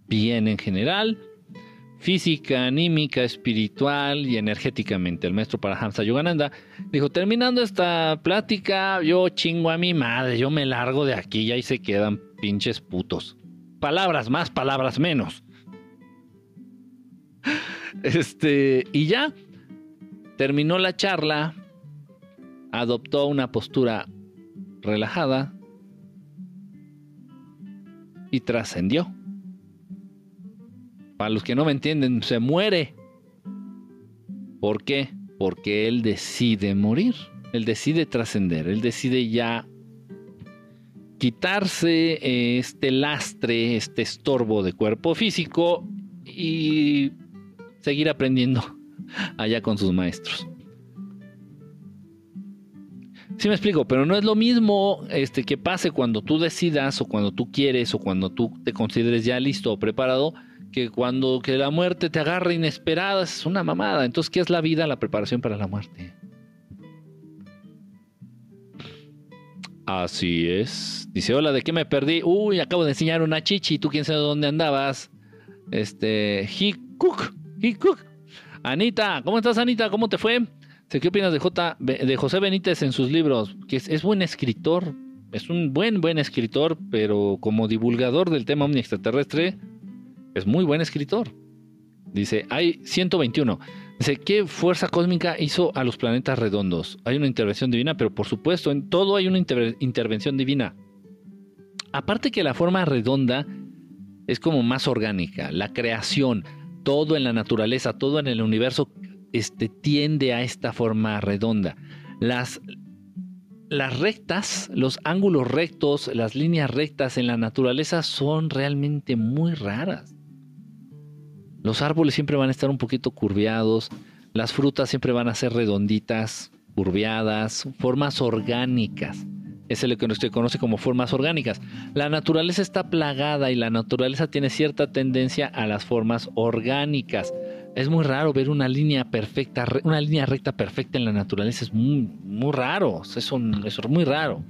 Speaker 1: bien en general, física, anímica, espiritual y energéticamente. El maestro Parahamsa Yogananda dijo, terminando esta plática, yo chingo a mi madre, yo me largo de aquí y ahí se quedan pinches putos. Palabras más, palabras menos. (laughs) Este, y ya terminó la charla, adoptó una postura relajada y trascendió. Para los que no me entienden, se muere. ¿Por qué? Porque él decide morir, él decide trascender, él decide ya quitarse este lastre, este estorbo de cuerpo físico y seguir aprendiendo (laughs) allá con sus maestros. Sí me explico, pero no es lo mismo este, que pase cuando tú decidas o cuando tú quieres o cuando tú te consideres ya listo o preparado que cuando que la muerte te agarre inesperada es una mamada. Entonces, ¿qué es la vida? La preparación para la muerte. Así es. Dice, hola, ¿de qué me perdí? Uy, acabo de enseñar una chichi, tú quién sabe dónde andabas. Este, Hikuk. Anita, ¿cómo estás, Anita? ¿Cómo te fue? ¿Qué opinas de, J, de José Benítez en sus libros? Que es, buen escritor, es un buen, buen escritor, pero como divulgador del tema omni extraterrestre, es muy buen escritor. Dice, hay 121. Dice, ¿qué fuerza cósmica hizo a los planetas redondos? Hay una intervención divina, pero por supuesto, en todo hay una intervención divina. Aparte que la forma redonda es como más orgánica, la creación, todo en la naturaleza, todo en el universo este, tiende a esta forma redonda. Las, las rectas, los ángulos rectos, las líneas rectas en la naturaleza son realmente muy raras. Los árboles siempre van a estar un poquito curviados, las frutas siempre van a ser redonditas, curviadas, formas orgánicas es lo que se conoce como formas orgánicas. La naturaleza está plagada y la naturaleza tiene cierta tendencia a las formas orgánicas. Es muy raro ver una línea perfecta, una línea recta perfecta en la naturaleza. Es muy, muy raro. Es, es muy raro.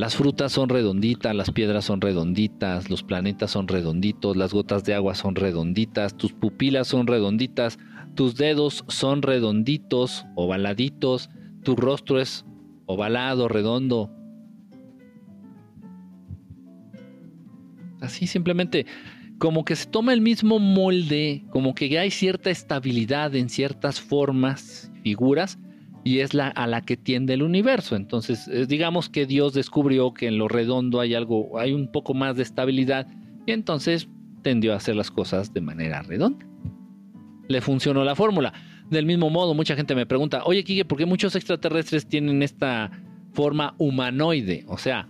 Speaker 1: Las frutas son redonditas, las piedras son redonditas, los planetas son redonditos, las gotas de agua son redonditas, tus pupilas son redonditas, tus dedos son redonditos, ovaladitos, tu rostro es ovalado, redondo. Así simplemente, como que se toma el mismo molde, como que hay cierta estabilidad en ciertas formas, figuras, y es a la que tiende el universo. Entonces, eh, digamos que Dios descubrió que en lo redondo hay algo, hay un poco más de estabilidad y entonces tendió a hacer las cosas de manera redonda. Le funcionó la fórmula. Del mismo modo, mucha gente me pregunta, oye, Kike, ¿por qué muchos extraterrestres tienen esta forma humanoide? O sea,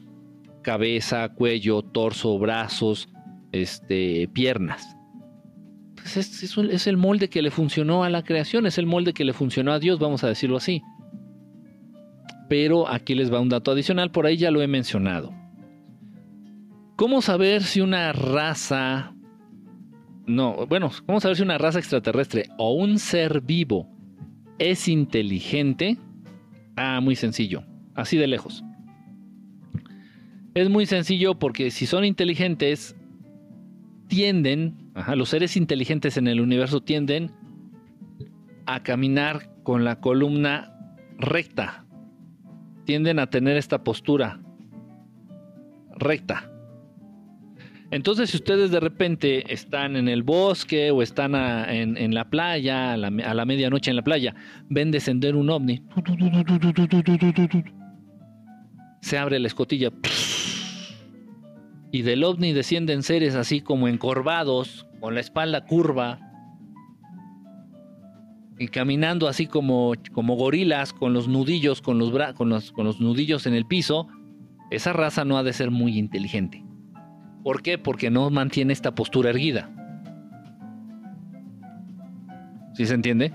Speaker 1: cabeza, cuello, torso, brazos, este, piernas. Pues es, es, el molde que le funcionó a la creación, es el molde que le funcionó a Dios, vamos a decirlo así. Pero aquí les va un dato adicional, por ahí ya lo he mencionado. ¿Cómo saber si una raza... No, bueno, ¿cómo saber si una raza extraterrestre o un ser vivo es inteligente? Ah, muy sencillo, así de lejos. Es muy sencillo porque si son inteligentes, tienden, los seres inteligentes en el universo tienden a caminar con la columna recta. Tienden a tener esta postura recta. Entonces, si ustedes de repente están en el bosque o están en, la playa, a la, medianoche en la playa, ven descender un ovni, se abre la escotilla y del ovni descienden seres así como encorvados, con la espalda curva, y caminando así como, como gorilas, con los nudillos, con los, con, los, con los nudillos en el piso, esa raza no ha de ser muy inteligente. ¿Por qué? Porque no mantiene esta postura erguida. ¿Sí se entiende?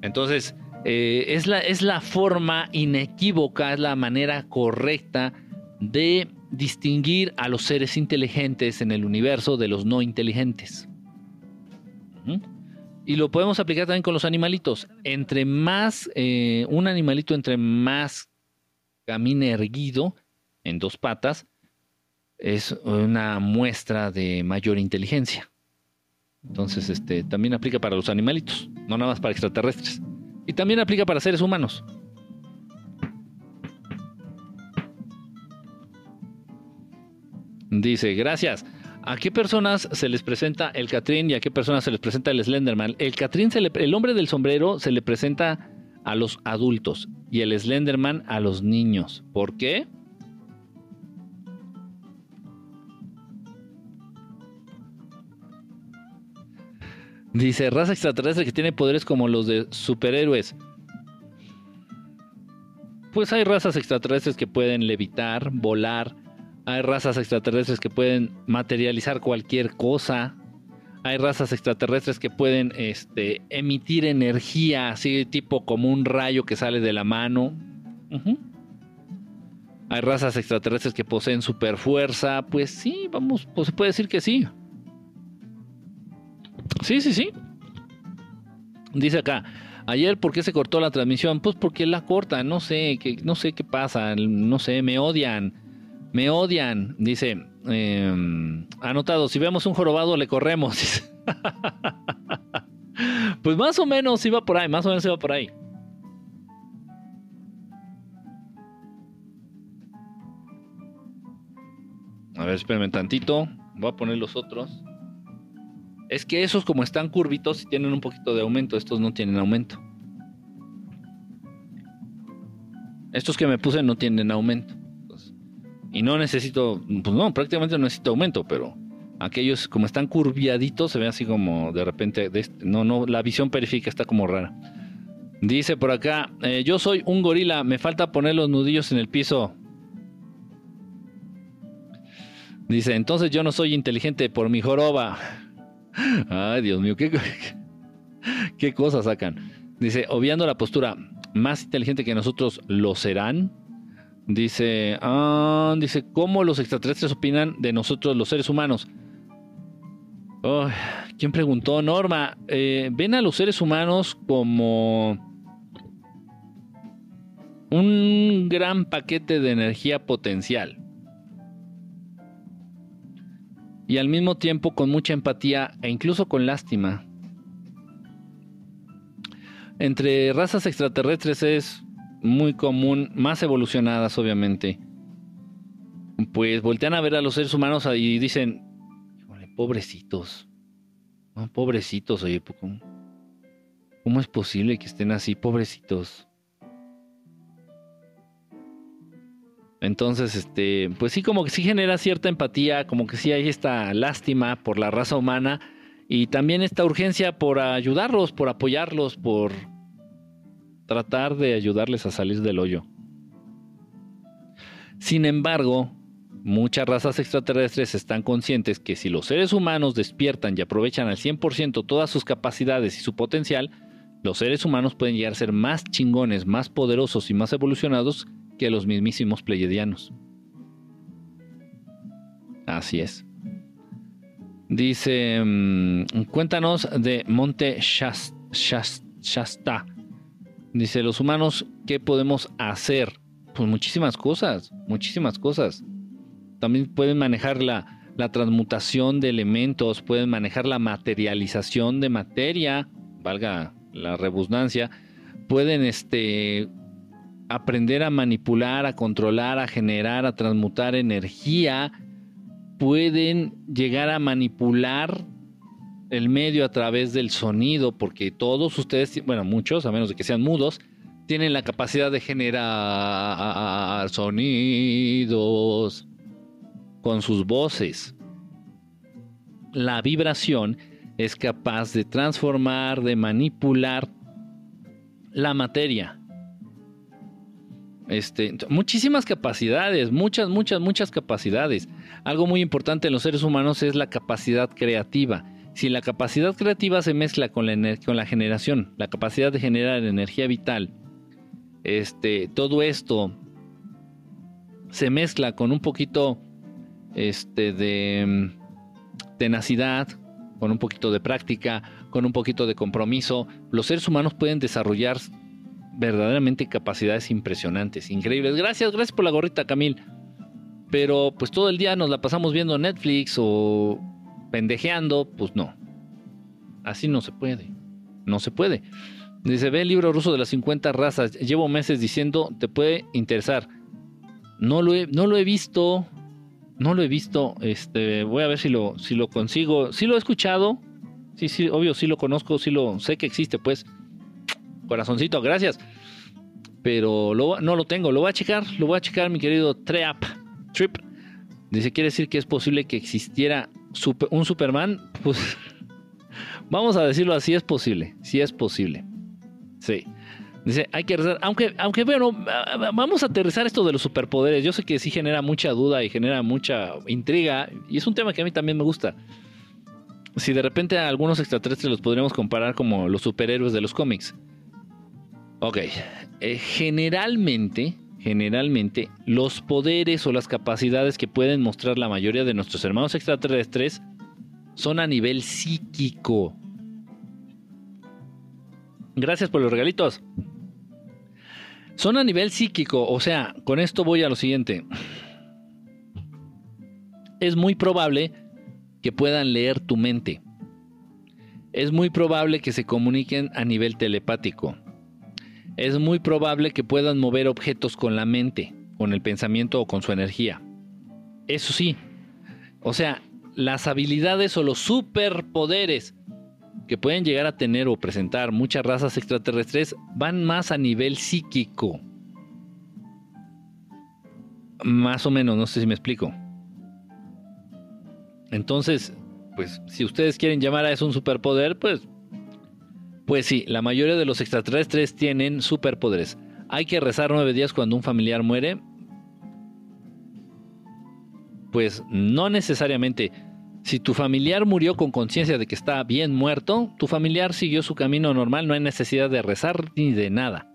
Speaker 1: Entonces, eh, es, la, es la forma inequívoca, es la manera correcta de distinguir a los seres inteligentes en el universo de los no inteligentes. Y lo podemos aplicar también con los animalitos. Entre más, eh, un animalito entre más camine erguido en dos patas, es una muestra de mayor inteligencia. Entonces, este también aplica para los animalitos, no nada más para extraterrestres. Y también aplica para seres humanos. Dice, gracias. ¿A qué personas se les presenta el Catrín y a qué personas se les presenta el Slenderman? El Catrín, el hombre del sombrero, se le presenta a los adultos y el Slenderman a los niños. ¿Por qué? Dice, raza extraterrestre que tiene poderes como los de superhéroes. Pues hay razas extraterrestres que pueden levitar, volar, hay razas extraterrestres que pueden materializar cualquier cosa. Hay razas extraterrestres que pueden este, emitir energía, así tipo como un rayo que sale de la mano. Hay razas extraterrestres que poseen super fuerza. Pues sí, vamos, pues se puede decir que sí. Sí, sí, sí. Dice acá, ayer ¿por qué se cortó la transmisión? Pues porque la corta, no sé, que, no sé qué pasa, no sé, me odian. Me odian, dice. Em, anotado, si vemos un jorobado le corremos. (laughs) pues más o menos iba por ahí, más o menos iba por ahí. A ver, espérenme tantito. Voy a poner los otros. Es que esos como están curvitos y tienen un poquito de aumento, estos no tienen aumento. Estos que me puse no tienen aumento. Y no necesito, pues no, prácticamente no necesito aumento, pero aquellos como están curviaditos se ve así como de repente, no, no, la visión periférica está como rara. Dice por acá, eh, yo soy un gorila, me falta poner los nudillos en el piso. Dice, entonces yo no soy inteligente por mi joroba. (laughs) Ay, Dios mío, qué, qué cosas sacan. Dice, obviando la postura, más inteligente que nosotros lo serán. Dice, ah, dice, ¿cómo los extraterrestres opinan de nosotros los seres humanos? ¿Quién preguntó? Norma, eh, ¿ven a los seres humanos como un gran paquete de energía potencial? Y al mismo tiempo con mucha empatía e incluso con lástima. Entre razas extraterrestres es muy común, más evolucionadas obviamente, pues voltean a ver a los seres humanos y dicen, pobrecitos, pobrecitos, oye, ¿cómo, ¿cómo es posible que estén así, pobrecitos? Entonces, este, pues sí, como que sí genera cierta empatía, como que sí hay esta lástima por la raza humana y también esta urgencia por ayudarlos, por apoyarlos, por tratar de ayudarles a salir del hoyo. Sin embargo, muchas razas extraterrestres están conscientes que si los seres humanos despiertan y aprovechan al 100% todas sus capacidades y su potencial, los seres humanos pueden llegar a ser más chingones, más poderosos y más evolucionados que los mismísimos pleiadianos. Así es. Dice, mm, cuéntanos de Monte Shasta. Dice, los humanos, ¿qué podemos hacer? Pues muchísimas cosas, muchísimas cosas. También pueden manejar la, la transmutación de elementos, pueden manejar la materialización de materia, valga la rebusnancia, pueden este, aprender a manipular, a controlar, a generar, a transmutar energía, pueden llegar a manipular el medio a través del sonido, porque todos ustedes, bueno, muchos, a menos de que sean mudos, tienen la capacidad de generar sonidos con sus voces. La vibración es capaz de transformar, de manipular la materia. Este, muchísimas capacidades, muchas, muchas, muchas capacidades. Algo muy importante en los seres humanos es la capacidad creativa. Si la capacidad creativa se mezcla con la, generación, la capacidad de generar energía vital, este, todo esto se mezcla con un poquito este, de mm, tenacidad, con un poquito de práctica, con un poquito de compromiso, los seres humanos pueden desarrollar verdaderamente capacidades impresionantes, increíbles. Gracias, gracias por la gorrita, Camil. Pero pues todo el día nos la pasamos viendo Netflix o pendejeando, pues no. Así no se puede. No se puede. Dice, ve el libro ruso de las 50 razas. Llevo meses diciendo, te puede interesar. No lo he, no lo he visto. No lo he visto. Este, voy a ver si lo, si lo consigo. Sí lo he escuchado. Sí, sí, obvio, sí lo conozco, sí lo sé que existe, pues. Corazoncito, gracias. Pero no lo tengo, lo voy a checar, lo voy a checar, mi querido Treap. Trip. Dice, ¿quiere decir que es posible que existiera un Superman? Pues (laughs) vamos a decirlo así, es posible, sí es posible. Sí. Dice, hay que rezar, aunque, aunque bueno, vamos a aterrizar esto de los superpoderes. Yo sé que sí genera mucha duda y genera mucha intriga, y es un tema que a mí también me gusta. Si de repente a algunos extraterrestres los podríamos comparar como los superhéroes de los cómics. Ok, eh, generalmente, generalmente, los poderes o las capacidades que pueden mostrar la mayoría de nuestros hermanos extraterrestres son a nivel psíquico. Gracias por los regalitos. Son a nivel psíquico, o sea, con esto voy a lo siguiente. Es muy probable que puedan leer tu mente. Es muy probable que se comuniquen a nivel telepático es muy probable que puedan mover objetos con la mente, con el pensamiento o con su energía. Eso sí, o sea, las habilidades o los superpoderes que pueden llegar a tener o presentar muchas razas extraterrestres van más a nivel psíquico. Más o menos, no sé si me explico. Entonces, pues si ustedes quieren llamar a eso un superpoder, pues pues sí, la mayoría de los extraterrestres tienen superpoderes. Hay que rezar nueve días cuando un familiar muere. Pues no necesariamente. Si tu familiar murió con conciencia de que está bien muerto, tu familiar siguió su camino normal, no hay necesidad de rezar ni de nada.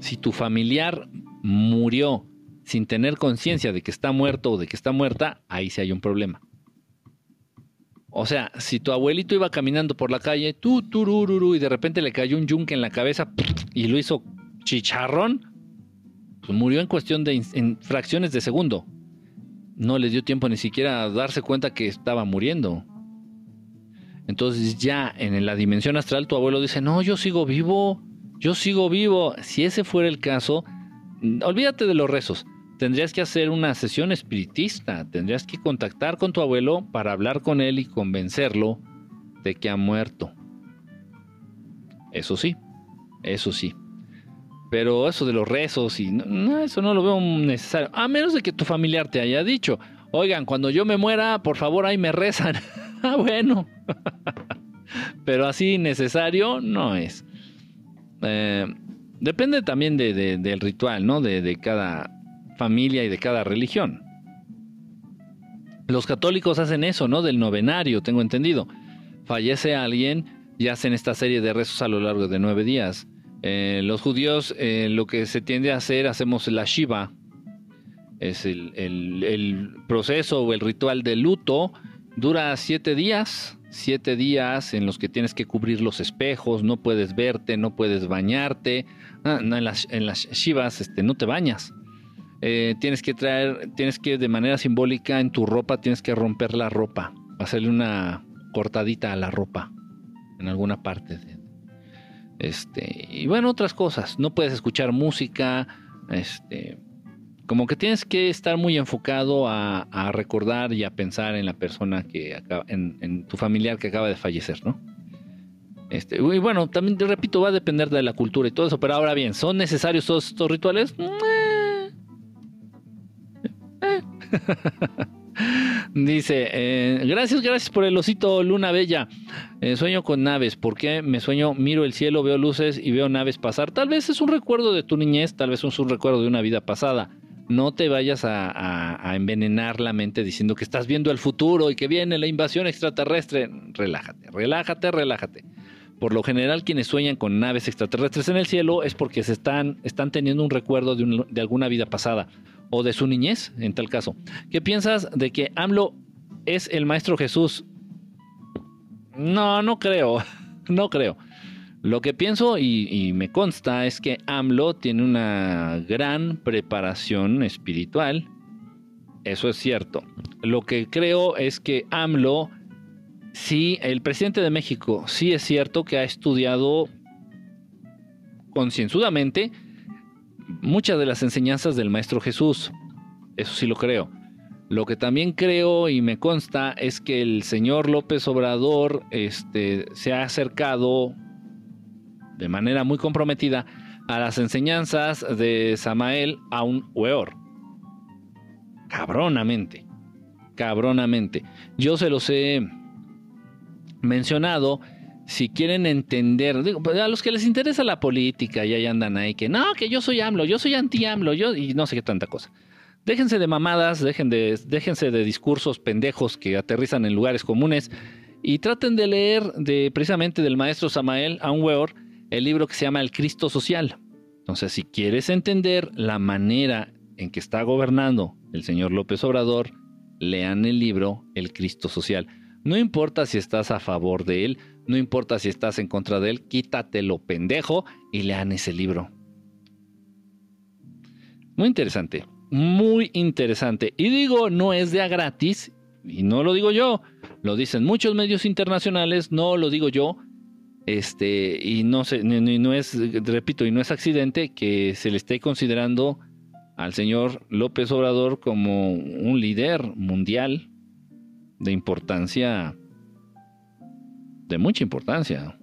Speaker 1: Si tu familiar murió sin tener conciencia de que está muerto o de que está muerta, ahí sí hay un problema. O sea, si tu abuelito iba caminando por la calle, tú, turururu, y de repente le cayó un yunque en la cabeza y lo hizo chicharrón, pues murió en cuestión de en fracciones de segundo. No le dio tiempo ni siquiera a darse cuenta que estaba muriendo. Entonces ya en la dimensión astral tu abuelo dice, no, yo sigo vivo, yo sigo vivo. Si ese fuera el caso, olvídate de los rezos tendrías que hacer una sesión espiritista, tendrías que contactar con tu abuelo para hablar con él y convencerlo de que ha muerto. Eso sí, eso sí. Pero eso de los rezos y no, eso no lo veo necesario. A menos de que tu familiar te haya dicho, oigan, cuando yo me muera, por favor ahí me rezan. (laughs) ah, bueno. (laughs) Pero así necesario no es. Eh, depende también de, de, del ritual, ¿no? De cada familia y de cada religión. Los católicos hacen eso, ¿no? Del novenario, tengo entendido. Fallece alguien y hacen esta serie de rezos a lo largo de nueve días. Eh, los judíos eh, lo que se tiende a hacer, hacemos la Shiva, es el, proceso o el ritual de luto, dura siete días, siete días en los que tienes que cubrir los espejos, no puedes verte, no puedes bañarte, ah, en, las, en las Shivas este, no te bañas. Eh, tienes que traer, tienes que de manera simbólica en tu ropa, tienes que romper la ropa, hacerle una cortadita a la ropa en alguna parte de, este, y bueno, otras cosas. No puedes escuchar música. Este, como que tienes que estar muy enfocado a, recordar y a pensar en la persona que acaba, en, tu familiar que acaba de fallecer, ¿no? Este, y bueno, también te repito, va a depender de la cultura y todo eso, pero ahora bien, ¿son necesarios todos estos rituales? Eh. (laughs) Dice, eh, gracias, gracias por el osito Luna Bella. Eh, sueño con naves. ¿Por qué me sueño? Miro el cielo, veo luces y veo naves pasar. Tal vez es un recuerdo de tu niñez, tal vez es un recuerdo de una vida pasada. No te vayas a, envenenar la mente diciendo que estás viendo el futuro y que viene la invasión extraterrestre. Relájate, relájate, relájate. Por lo general, quienes sueñan con naves extraterrestres en el cielo es porque se están, están teniendo un recuerdo de, de alguna vida pasada o de su niñez, en tal caso. ¿Qué piensas de que AMLO es el Maestro Jesús? No, no creo, (laughs) no creo. Lo que pienso y, y, me consta es que AMLO tiene una gran preparación espiritual. Eso es cierto. Lo que creo es que AMLO, sí, el presidente de México, sí es cierto que ha estudiado concienzudamente muchas de las enseñanzas del Maestro Jesús. Eso sí lo creo. Lo que también creo y me consta es que el señor López Obrador este, se ha acercado de manera muy comprometida a las enseñanzas de Samael a un weor. Cabronamente. Cabronamente. Yo se los he mencionado si quieren entender, pues, a los que les interesa la política y ahí andan ahí que no, que yo soy AMLO, yo soy anti-AMLO, yo y no sé qué tanta cosa. Déjense de mamadas, de, déjense de discursos pendejos que aterrizan en lugares comunes y traten de leer de precisamente del maestro Samael Weor el libro que se llama El Cristo Social. Entonces, si quieres entender la manera en que está gobernando el señor López Obrador, lean el libro El Cristo Social. No importa si estás a favor de él, no importa si estás en contra de él, quítatelo pendejo y lean ese libro. Muy interesante, muy interesante. Y digo, no es de a gratis, y no lo digo yo, lo dicen muchos medios internacionales, no lo digo yo. Este, y no sé, no, no es, repito, y no es accidente que se le esté considerando al señor López Obrador como un líder mundial de importancia de mucha importancia.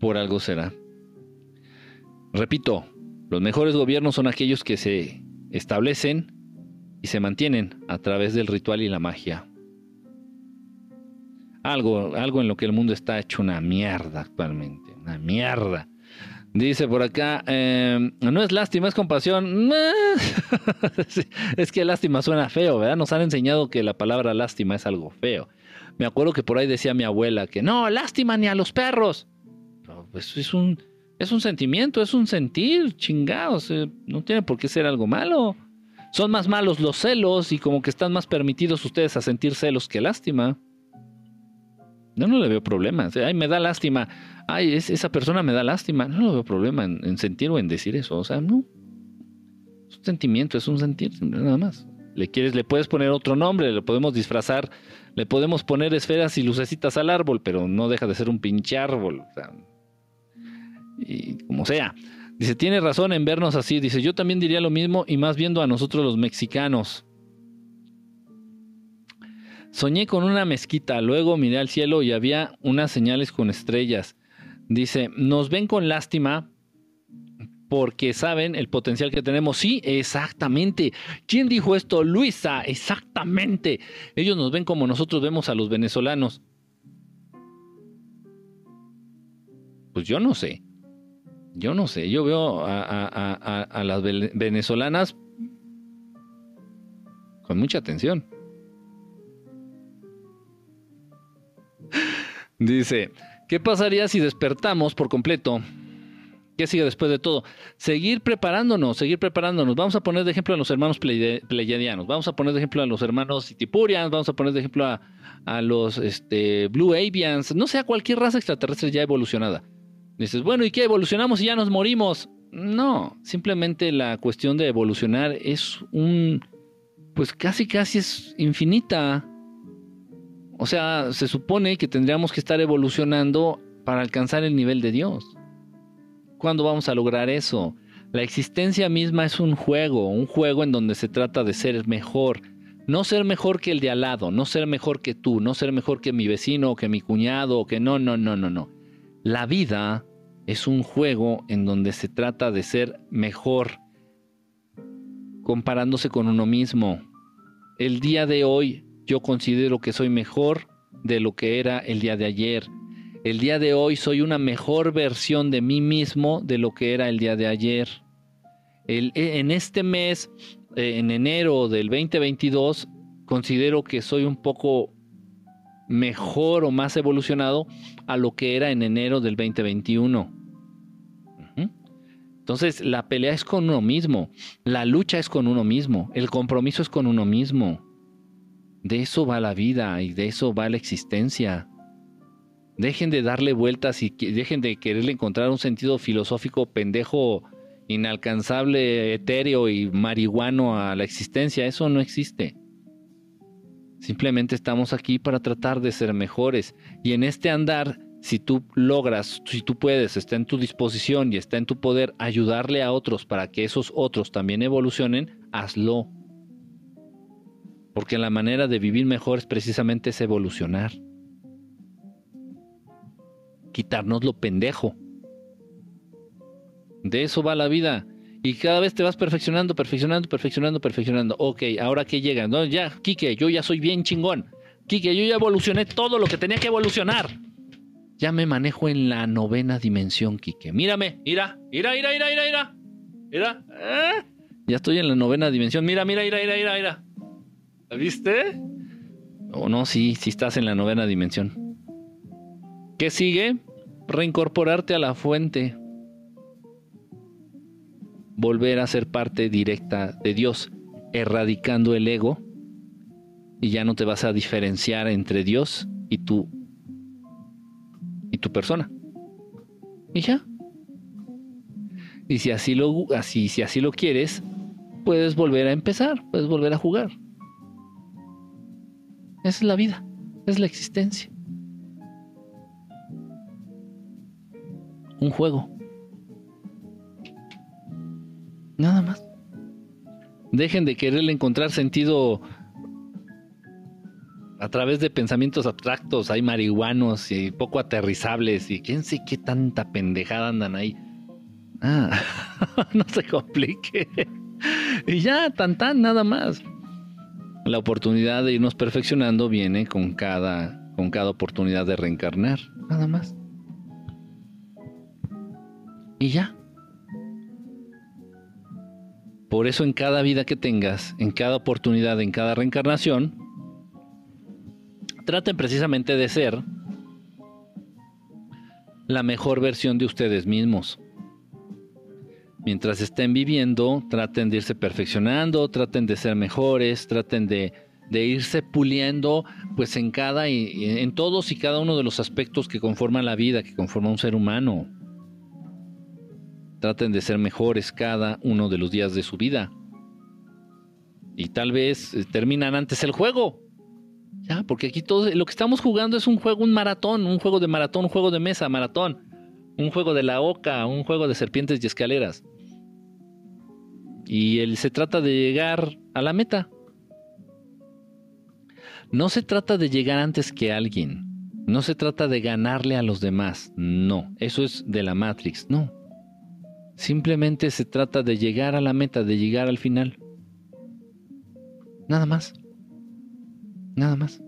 Speaker 1: Por algo será. Repito, los mejores gobiernos son aquellos que se establecen y se mantienen a través del ritual y la magia. Algo, algo en lo que el mundo está hecho una mierda actualmente, una mierda. Dice por acá, eh, no es lástima, es compasión. (laughs) es que lástima suena feo, ¿verdad? Nos han enseñado que la palabra lástima es algo feo. Me acuerdo que por ahí decía mi abuela que no, lástima ni a los perros. pues es un, es un sentimiento, es un sentir, chingados. Eh, no tiene por qué ser algo malo. Son más malos los celos y como que están más permitidos ustedes a sentir celos que lástima. Yo no le veo problema. Ay, me da lástima. Ay, esa persona me da lástima. No le veo problema en sentir o en decir eso. O sea, no. Es un sentimiento, es un sentir, nada más. Le quieres, le puedes poner otro nombre, le podemos disfrazar, le podemos poner esferas y lucecitas al árbol, pero no deja de ser un pinche árbol. Y como sea. Dice, tiene razón en vernos así. Dice, yo también diría lo mismo y más viendo a nosotros los mexicanos. Soñé con una mezquita, luego miré al cielo y había unas señales con estrellas. Dice, nos ven con lástima porque saben el potencial que tenemos. Sí, exactamente. ¿Quién dijo esto? Luisa, exactamente. Ellos nos ven como nosotros vemos a los venezolanos. Pues yo no sé. Yo no sé. Yo veo a, las venezolanas con mucha atención. Dice, ¿qué pasaría si despertamos por completo ¿Qué sigue después de todo? Seguir preparándonos, seguir preparándonos. Vamos a poner de ejemplo a los hermanos pleyadianos, vamos a poner de ejemplo a los hermanos Itipurians, vamos a poner de ejemplo a, los este, Blue Avians, no sea cualquier raza extraterrestre ya evolucionada. Dices, bueno, ¿y qué? ¿Evolucionamos y ya nos morimos? No, simplemente la cuestión de evolucionar es un, pues casi casi es infinita. O sea, se supone que tendríamos que estar evolucionando para alcanzar el nivel de Dios. ¿Cuándo vamos a lograr eso? La existencia misma es un juego, un juego en donde se trata de ser mejor. No ser mejor que el de al lado, no ser mejor que tú, no ser mejor que mi vecino o que mi cuñado o que no, no, no, no, no. La vida es un juego en donde se trata de ser mejor comparándose con uno mismo. El día de hoy yo considero que soy mejor de lo que era el día de ayer. El día de hoy soy una mejor versión de mí mismo de lo que era el día de ayer. E, en este mes, eh, en enero del 2022, considero que soy un poco mejor o más evolucionado a lo que era en enero del 2021. Entonces, la pelea es con uno mismo, la lucha es con uno mismo, el compromiso es con uno mismo. De eso va la vida y de eso va la existencia. Dejen de darle vueltas y dejen de quererle encontrar un sentido filosófico pendejo, inalcanzable, etéreo y marihuano a la existencia. Eso no existe. Simplemente estamos aquí para tratar de ser mejores. Y en este andar, si tú logras, si tú puedes, está en tu disposición y está en tu poder ayudarle a otros para que esos otros también evolucionen, hazlo. Porque la manera de vivir mejor es precisamente es evolucionar quitarnos lo pendejo. De eso va la vida. Y cada vez te vas perfeccionando, perfeccionando, perfeccionando, perfeccionando. Ok, ahora que llega. No, ya, Kike, yo ya soy bien chingón. Kike, yo ya evolucioné todo lo que tenía que evolucionar. Ya me manejo en la novena dimensión, Kike. Mírame, mira, mira, mira, mira, mira, mira. Mira, ¿eh? Ya estoy en la novena dimensión. Mira, mira, mira, mira, mira. ¿La viste? O no, sí, sí estás en la novena dimensión. ¿Qué sigue? Reincorporarte a la fuente. Volver a ser parte directa de Dios, erradicando el ego. Y ya no te vas a diferenciar entre Dios y tú y tu persona. Y. Y si así lo así si así lo quieres, puedes volver a empezar, puedes volver a jugar. Esa es la vida, es la existencia. Un juego. Nada más. Dejen de quererle encontrar sentido a través de pensamientos abstractos, hay marihuanos y poco aterrizables y quién sé qué tanta pendejada andan ahí. Ah, (laughs) no se complique. y ya, tan tan, nada más. La oportunidad de irnos perfeccionando viene con cada, con cada oportunidad de reencarnar, nada más. Y ya. Por eso en cada vida que tengas, en cada oportunidad, en cada reencarnación, traten precisamente de ser la mejor versión de ustedes mismos. Mientras estén viviendo, traten de irse perfeccionando, traten de ser mejores, traten de, irse puliendo, pues en cada y en todos y cada uno de los aspectos que conforman la vida, que conforma un ser humano. Traten de ser mejores cada uno de los días de su vida. Y tal vez eh, terminan antes el juego. Ya, porque aquí todo lo que estamos jugando es un juego, un maratón, un juego de maratón, un juego de mesa, maratón, un juego de la oca, un juego de serpientes y escaleras. Y él se trata de llegar a la meta. No se trata de llegar antes que alguien. No se trata de ganarle a los demás. No, eso es de la Matrix. No. Simplemente se trata de llegar a la meta, de llegar al final. Nada más. Nada más.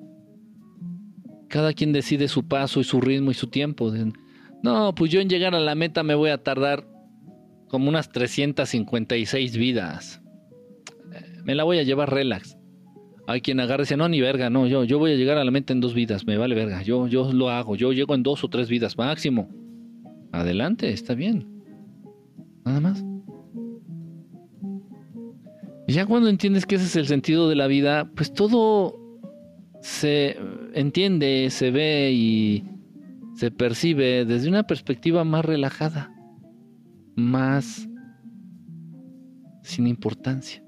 Speaker 1: Cada quien decide su paso y su ritmo y su tiempo. No, pues yo en llegar a la meta me voy a tardar como unas 356 vidas. Me la voy a llevar relax. Hay quien agarre y dice, no, ni verga, no, yo, yo voy a llegar a la meta en dos vidas, me vale verga, yo, yo lo hago, yo llego en dos o tres vidas máximo. Adelante, está bien. Nada más. Ya cuando entiendes que ese es el sentido de la vida, pues todo se entiende, se ve y se percibe desde una perspectiva más relajada, más sin importancia,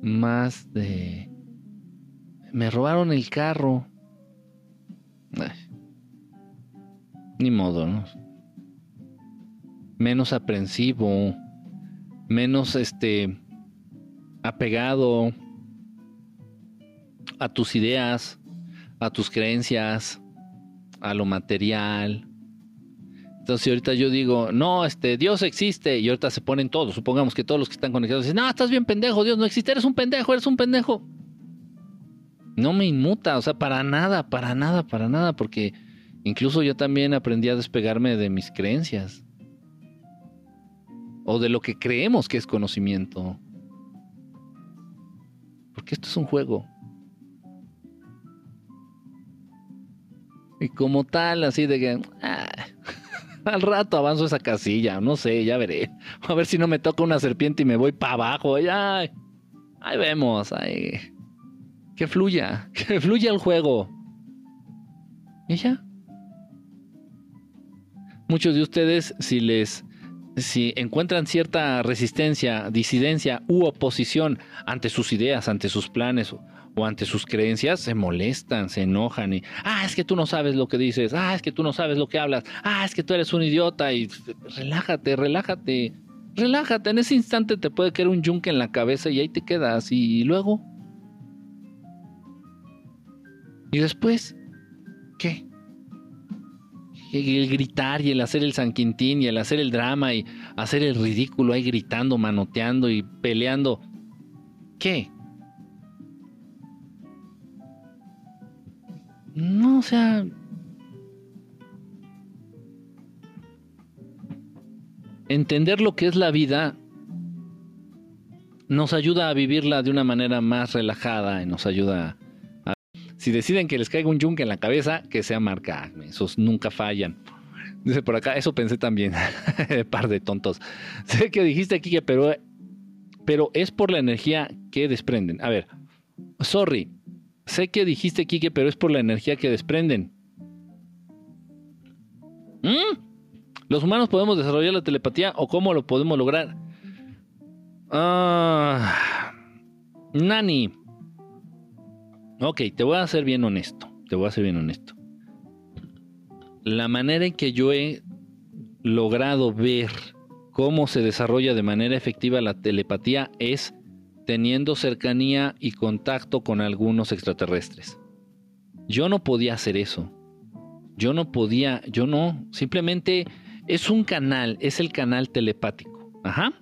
Speaker 1: más de... Me robaron el carro. ni modo, ¿no? Menos aprensivo, menos este apegado a tus ideas, a tus creencias, a lo material. Entonces, ahorita yo digo, no, este, Dios existe, y ahorita se ponen todos, supongamos que todos los que están conectados dicen, no, estás bien pendejo, Dios no existe, eres un pendejo, eres un pendejo. No me inmuta, o sea, para nada, para nada, para nada, porque incluso yo también aprendí a despegarme de mis creencias o de lo que creemos que es conocimiento. Porque esto es un juego. Y como tal, así de que... Ah, (laughs) al rato avanzo esa casilla, no sé, ya veré. A ver si no me toca una serpiente y me voy para abajo. Ya, ahí vemos, ahí. Que fluya, (laughs) que fluya el juego. Y ya. Muchos de ustedes, si les si encuentran cierta resistencia, disidencia u oposición ante sus ideas, ante sus planes o, ante sus creencias, se molestan, se enojan y, ah, es que tú no sabes lo que dices, ah, es que tú no sabes lo que hablas, ah, es que tú eres un idiota y relájate, relájate, relájate, en ese instante te puede caer un yunque en la cabeza y ahí te quedas y luego... ¿Y después? ¿Qué? El gritar y el hacer el San Quintín y el hacer el drama y hacer el ridículo ahí gritando, manoteando y peleando. ¿Qué? No, o sea... Entender lo que es la vida nos ayuda a vivirla de una manera más relajada y nos ayuda. Si deciden que les caiga un yunque en la cabeza, que sea marca. Esos nunca fallan. Dice por acá, eso pensé también. (laughs) Par de tontos. Sé que dijiste aquí que pero, pero es por la energía que desprenden. A ver, sorry, Sé que dijiste, Kike, pero es por la energía que desprenden. ¿Mm? ¿Los humanos podemos desarrollar la telepatía o cómo lo podemos lograr? Ah, Nani. Ok, te voy a ser bien honesto. Te voy a ser bien honesto. La manera en que yo he logrado ver cómo se desarrolla de manera efectiva la telepatía es teniendo cercanía y contacto con algunos extraterrestres. Yo no podía hacer eso. Yo no podía, yo no, simplemente es un canal, es el canal telepático. Ajá.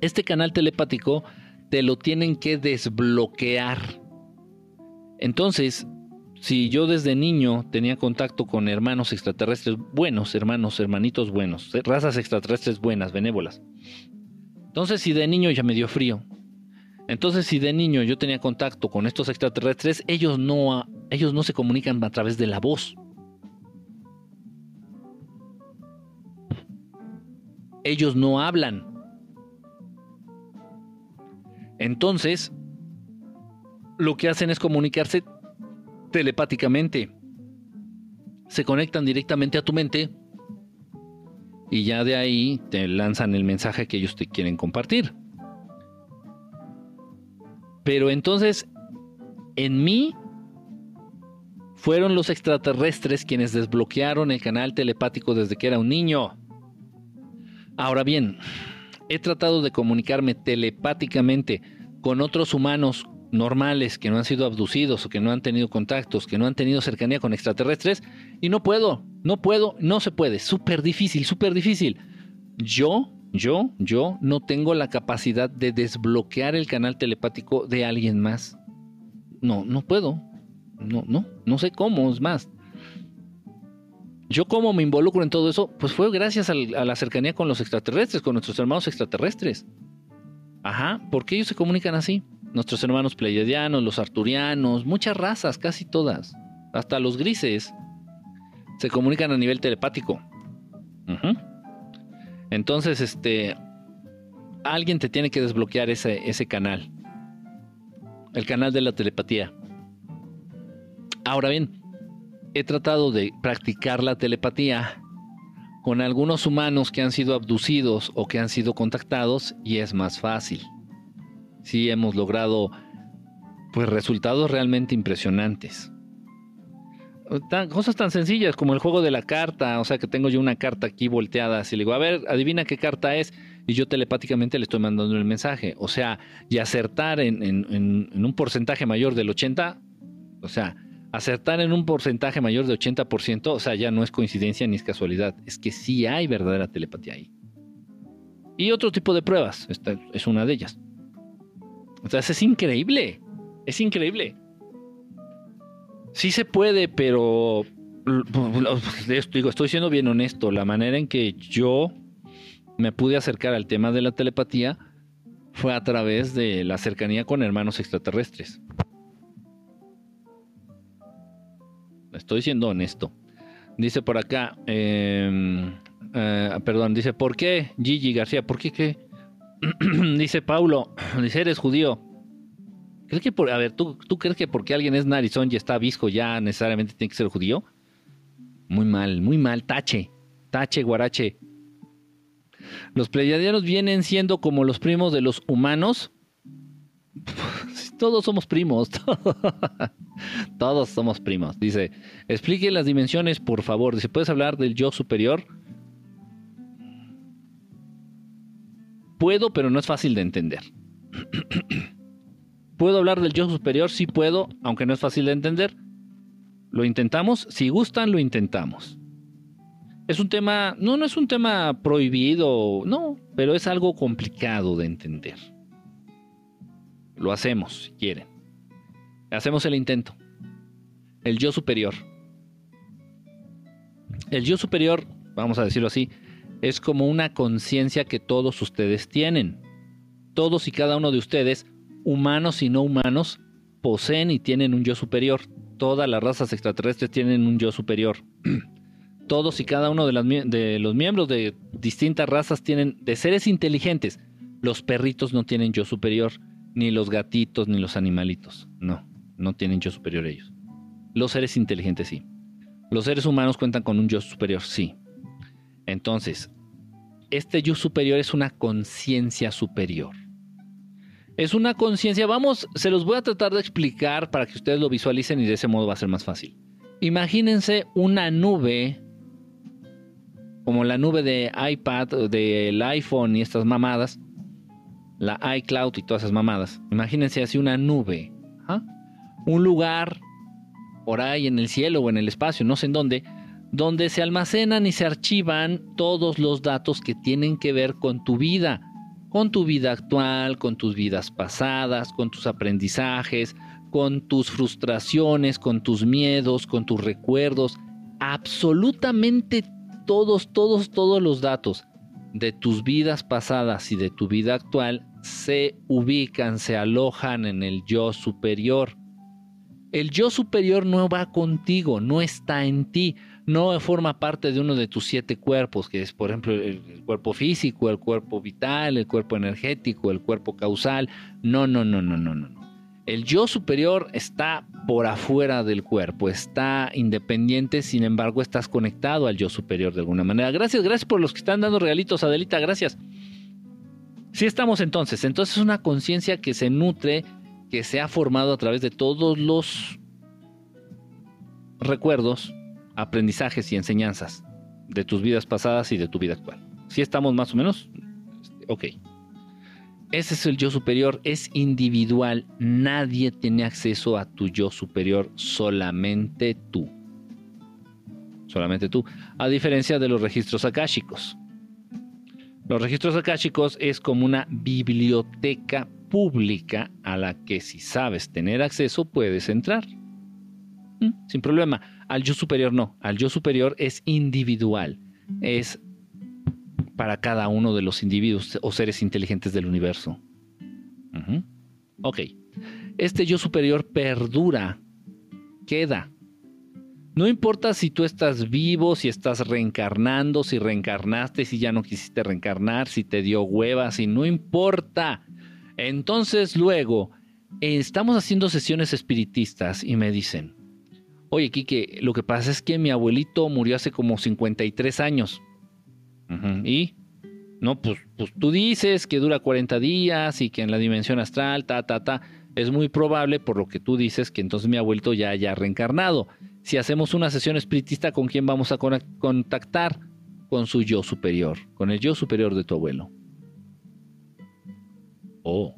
Speaker 1: Este canal telepático te lo tienen que desbloquear. Entonces, si yo desde niño tenía contacto con hermanos extraterrestres buenos, hermanos, hermanitos buenos, razas extraterrestres buenas, benévolas, entonces, si de niño ya me dio frío, entonces si de niño yo tenía contacto con estos extraterrestres, ellos no, ellos no se comunican a través de la voz. Ellos no hablan. Entonces, lo que hacen es comunicarse telepáticamente. Se conectan directamente a tu mente y ya de ahí te lanzan el mensaje que ellos te quieren compartir. Pero entonces, en mí fueron los extraterrestres quienes desbloquearon el canal telepático desde que era un niño. Ahora bien, he tratado de comunicarme telepáticamente con otros humanos normales, que no han sido abducidos o que no han tenido contactos, que no han tenido cercanía con extraterrestres y no puedo, no puedo, no se puede, súper difícil, súper difícil. Yo, yo, yo no tengo la capacidad de desbloquear el canal telepático de alguien más. No, no puedo. No, no, no sé cómo, es más. Yo cómo me involucro en todo eso, pues fue gracias a la cercanía con los extraterrestres, con nuestros hermanos extraterrestres. Ajá, porque ellos se comunican así. Nuestros hermanos pleiadianos, los arturianos, muchas razas, casi todas. Hasta los grises se comunican a nivel telepático. Entonces, este, alguien te tiene que desbloquear ese, ese canal. El canal de la telepatía. Ahora bien, he tratado de practicar la telepatía con algunos humanos que han sido abducidos o que han sido contactados y es más fácil. Sí hemos logrado pues resultados realmente impresionantes. cosas tan sencillas como el juego de la carta, o sea que tengo yo una carta aquí volteada, si le digo, a ver, adivina qué carta es, y yo telepáticamente le estoy mandando el mensaje. O sea, y acertar en, en un porcentaje mayor del 80, o sea, acertar en un porcentaje mayor de 80%, o sea, ya no es coincidencia ni es casualidad, es que sí hay verdadera telepatía ahí. Y otro tipo de pruebas, esta es una de ellas. O sea, es increíble, es increíble. Sí se puede, pero digo, estoy siendo bien honesto, la manera en que yo me pude acercar al tema de la telepatía fue a través de la cercanía con hermanos extraterrestres. Estoy siendo honesto. Dice por acá, em, eh, perdón, dice, ¿por qué Gigi García? ¿Por qué qué? (clears throat) dice Paulo, (clears throat) dice, eres judío. ¿Crees que por, a ver, ¿tú, ¿tú crees que porque alguien es narizón y está visco ya necesariamente tiene que ser judío? Muy mal, muy mal, tache, tache, guarache. Los pleiadianos vienen siendo como los primos de los humanos. (laughs) Todos somos primos. (laughs) Todos somos primos. Dice, explique las dimensiones, por favor. Dice, ¿puedes hablar del yo superior? Puedo, pero no es fácil de entender. ¿Puedo hablar del yo superior? Sí puedo, aunque no es fácil de entender. Lo intentamos. Si gustan, lo intentamos. Es un tema, no, no es un tema prohibido, no, pero es algo complicado de entender. Lo hacemos, si quieren. Hacemos el intento. El yo superior. El yo superior, vamos a decirlo así, es como una conciencia que todos ustedes tienen. Todos y cada uno de ustedes, humanos y no humanos, poseen y tienen un yo superior. Todas las razas extraterrestres tienen un yo superior. (clears throat) todos y cada uno de, los miembros de distintas razas tienen, de seres inteligentes, los perritos no tienen yo superior, ni los gatitos, ni los animalitos. No no tienen yo superior ellos. Los seres inteligentes sí. Los seres humanos cuentan con un yo superior, sí. Entonces, este yo superior es una conciencia superior. Es una conciencia, vamos, se los voy a tratar de explicar para que ustedes lo visualicen y de ese modo va a ser más fácil. Imagínense una nube, como la nube de iPad, del iPhone y estas mamadas, la iCloud y todas esas mamadas. Imagínense así una nube. un lugar por ahí en el cielo o en el espacio, no sé en dónde, donde se almacenan y se archivan todos los datos que tienen que ver con tu vida, con tu vida actual, con tus vidas pasadas, con tus aprendizajes, con tus frustraciones, con tus miedos, con tus recuerdos, absolutamente todos, todos, todos los datos de tus vidas pasadas y de tu vida actual se ubican, se alojan en el yo superior. El yo superior no va contigo, no está en ti, no forma parte de uno de tus siete cuerpos, que es por ejemplo el, cuerpo físico, el cuerpo vital, el cuerpo energético, el cuerpo causal. No, no, no, no, no, no. El yo superior está por afuera del cuerpo, está independiente, sin embargo estás conectado al yo superior de alguna manera. Gracias, gracias por los que están dando regalitos, Adelita, gracias. Sí estamos entonces, entonces es una conciencia que se nutre que se ha formado a través de todos los recuerdos, aprendizajes y enseñanzas de tus vidas pasadas y de tu vida actual. Si estamos más o menos, ok. Ese es el yo superior, es individual. Nadie tiene acceso a tu yo superior, solamente tú. Solamente tú. A diferencia de los registros akáshicos. Los registros akáshicos es como una biblioteca pública a la que si sabes tener acceso puedes entrar. ¿Mm? Sin problema. Al yo superior no. Al yo superior es individual. Es para cada uno de los individuos o seres inteligentes del universo. Ok. Este yo superior perdura, queda. No importa si tú estás vivo, si estás reencarnando, si reencarnaste, si ya no quisiste reencarnar, si te dio hueva, si no importa. Entonces luego, estamos haciendo sesiones espiritistas y me dicen, oye Kike, lo que pasa es que mi abuelito murió hace como 53 años. Y, no, pues, pues tú dices que dura 40 días y que en la dimensión astral, ta, ta, ta, es muy probable por lo que tú dices que entonces mi abuelito ya haya reencarnado. Si hacemos una sesión espiritista, ¿con quién vamos a contactar? Con su yo superior, con el yo superior de tu abuelo. Oh,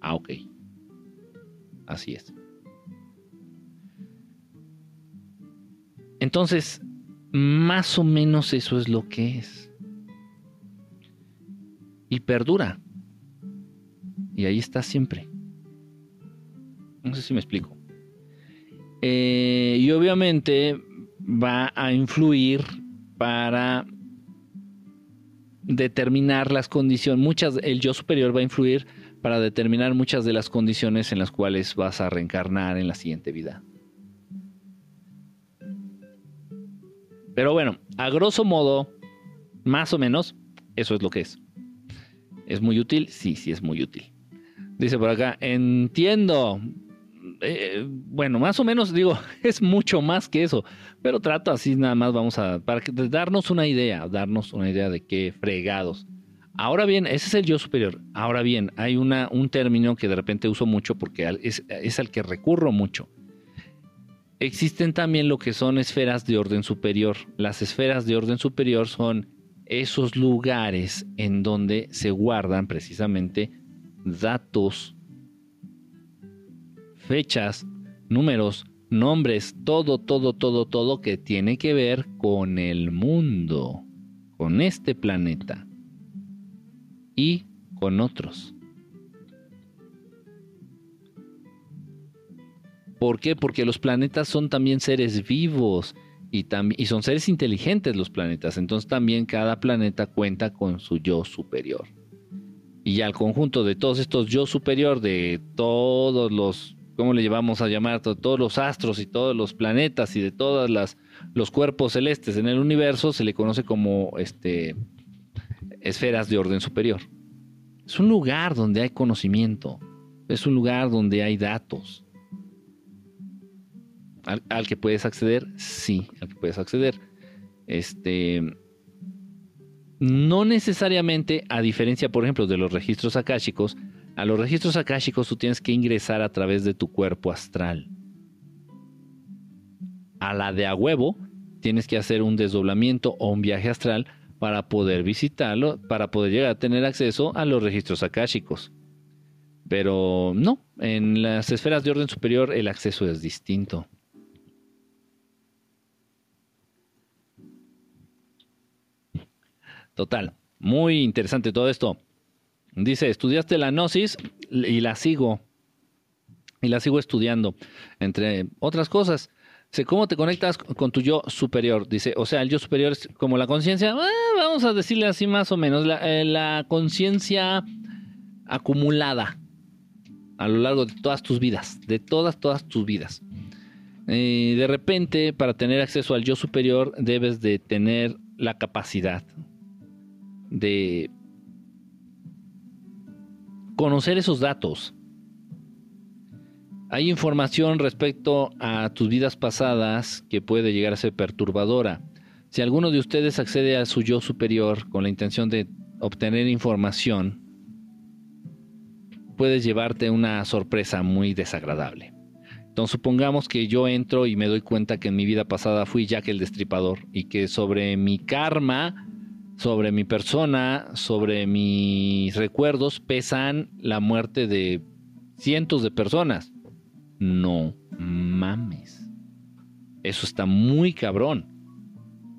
Speaker 1: ah, ok. Así es. Entonces, más o menos eso es lo que es y perdura. Y ahí está siempre. No sé si me explico. Eh, y obviamente va a influir para determinar las condiciones, muchas, el yo superior va a influir para determinar muchas de las condiciones en las cuales vas a reencarnar en la siguiente vida. Pero bueno, a grosso modo, más o menos, eso es lo que es. ¿Es muy útil? Sí, sí es muy útil. Dice por acá, entiendo. Eh, bueno, más o menos digo, (laughs) es mucho más que eso, pero trato así nada más, vamos a, para darnos una idea, darnos una idea de qué fregados. Ahora bien, ese es el yo superior. Ahora bien, hay una, un término que de repente uso mucho porque es, es al que recurro mucho. Existen también lo que son esferas de orden superior. Las esferas de orden superior son esos lugares en donde se guardan precisamente datos, fechas, números, nombres, todo, todo, todo, todo que tiene que ver con el mundo, con este planeta y con otros. ¿Por qué? Porque los planetas son también seres vivos y, y son seres inteligentes los planetas, entonces también cada planeta cuenta con su yo superior. Y al conjunto de todos estos yo superior, de todos los, ¿cómo le llevamos a llamar? Todos los astros y todos los planetas y de todos los cuerpos celestes en el universo, se le conoce como este, esferas de orden superior. Es un lugar donde hay conocimiento, es un lugar donde hay datos al, que puedes acceder, sí, al que puedes acceder. Este, no necesariamente, a diferencia, por ejemplo, de los registros akáshicos, a los registros akáshicos tú tienes que ingresar a través de tu cuerpo astral. A la de a huevo, tienes que hacer un desdoblamiento o un viaje astral para poder visitarlo, para poder llegar a tener acceso a los registros akáshicos. Pero no, en las esferas de orden superior el acceso es distinto. Total, muy interesante todo esto. Dice, estudiaste la gnosis y la sigo. Y la sigo estudiando, entre otras cosas. Dice, ¿cómo te conectas con tu yo superior? Dice, o sea, el yo superior es como la conciencia, ah, vamos a decirle así más o menos, la, eh, conciencia acumulada a lo largo de todas tus vidas, de todas, todas tus vidas. Eh, de repente, para tener acceso al yo superior, debes de tener la capacidad, de conocer esos datos. Hay información respecto a tus vidas pasadas que puede llegar a ser perturbadora. Si alguno de ustedes accede a su yo superior con la intención de obtener información, puedes llevarte una sorpresa muy desagradable. Entonces supongamos que yo entro y me doy cuenta que en mi vida pasada fui Jack el Destripador y que sobre mi karma sobre mi persona, sobre mis recuerdos, pesan la muerte de cientos de personas. No mames. Eso está muy cabrón.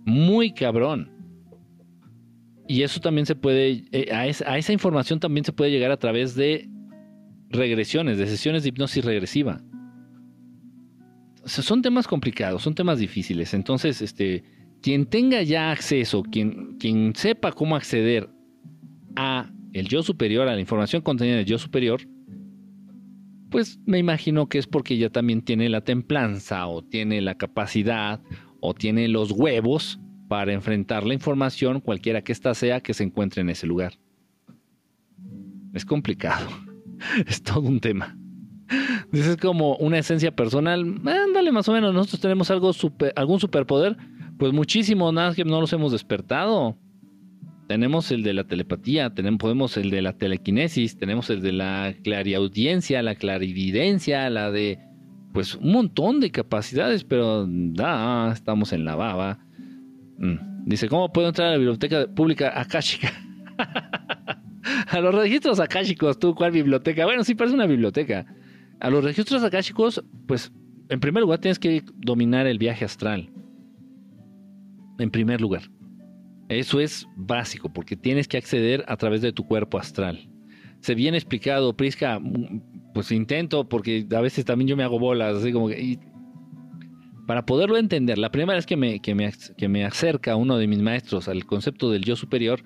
Speaker 1: Muy cabrón. Y eso también se puede, eh, a, esa, información también se puede llegar a través de regresiones, de sesiones de hipnosis regresiva. son temas complicados, son temas difíciles. Entonces, este, quien tenga ya acceso, quien, quien sepa cómo acceder a el yo superior, a la información contenida en el yo superior, pues me imagino que es porque ya también tiene la templanza o tiene la capacidad o tiene los huevos para enfrentar la información, cualquiera que ésta sea, que se encuentre en ese lugar. Es complicado, (laughs) es todo un tema. Es como una esencia personal, ándale más o menos, nosotros tenemos algo algún superpoder, pues muchísimo, nada que no los hemos despertado. Tenemos el de la telepatía, tenemos, podemos el de la telequinesis, tenemos el de la clariaudiencia, la clarividencia, la de pues un montón de capacidades, pero da, estamos en la baba. Mm. Dice, ¿cómo puedo entrar a la biblioteca pública akáshica? (laughs) a los registros akáshicos, tú, ¿cuál biblioteca? Bueno, sí, parece una biblioteca. A los registros akáshicos, pues, en primer lugar tienes que dominar el viaje astral. En primer lugar. Eso es básico, porque tienes que acceder a través de tu cuerpo astral. Se viene explicado, Prisca, mm, pues intento, porque a veces también yo me hago bolas, así como que para poderlo entender, la primera vez que me, que me, que me acerca uno de mis maestros al concepto del yo superior,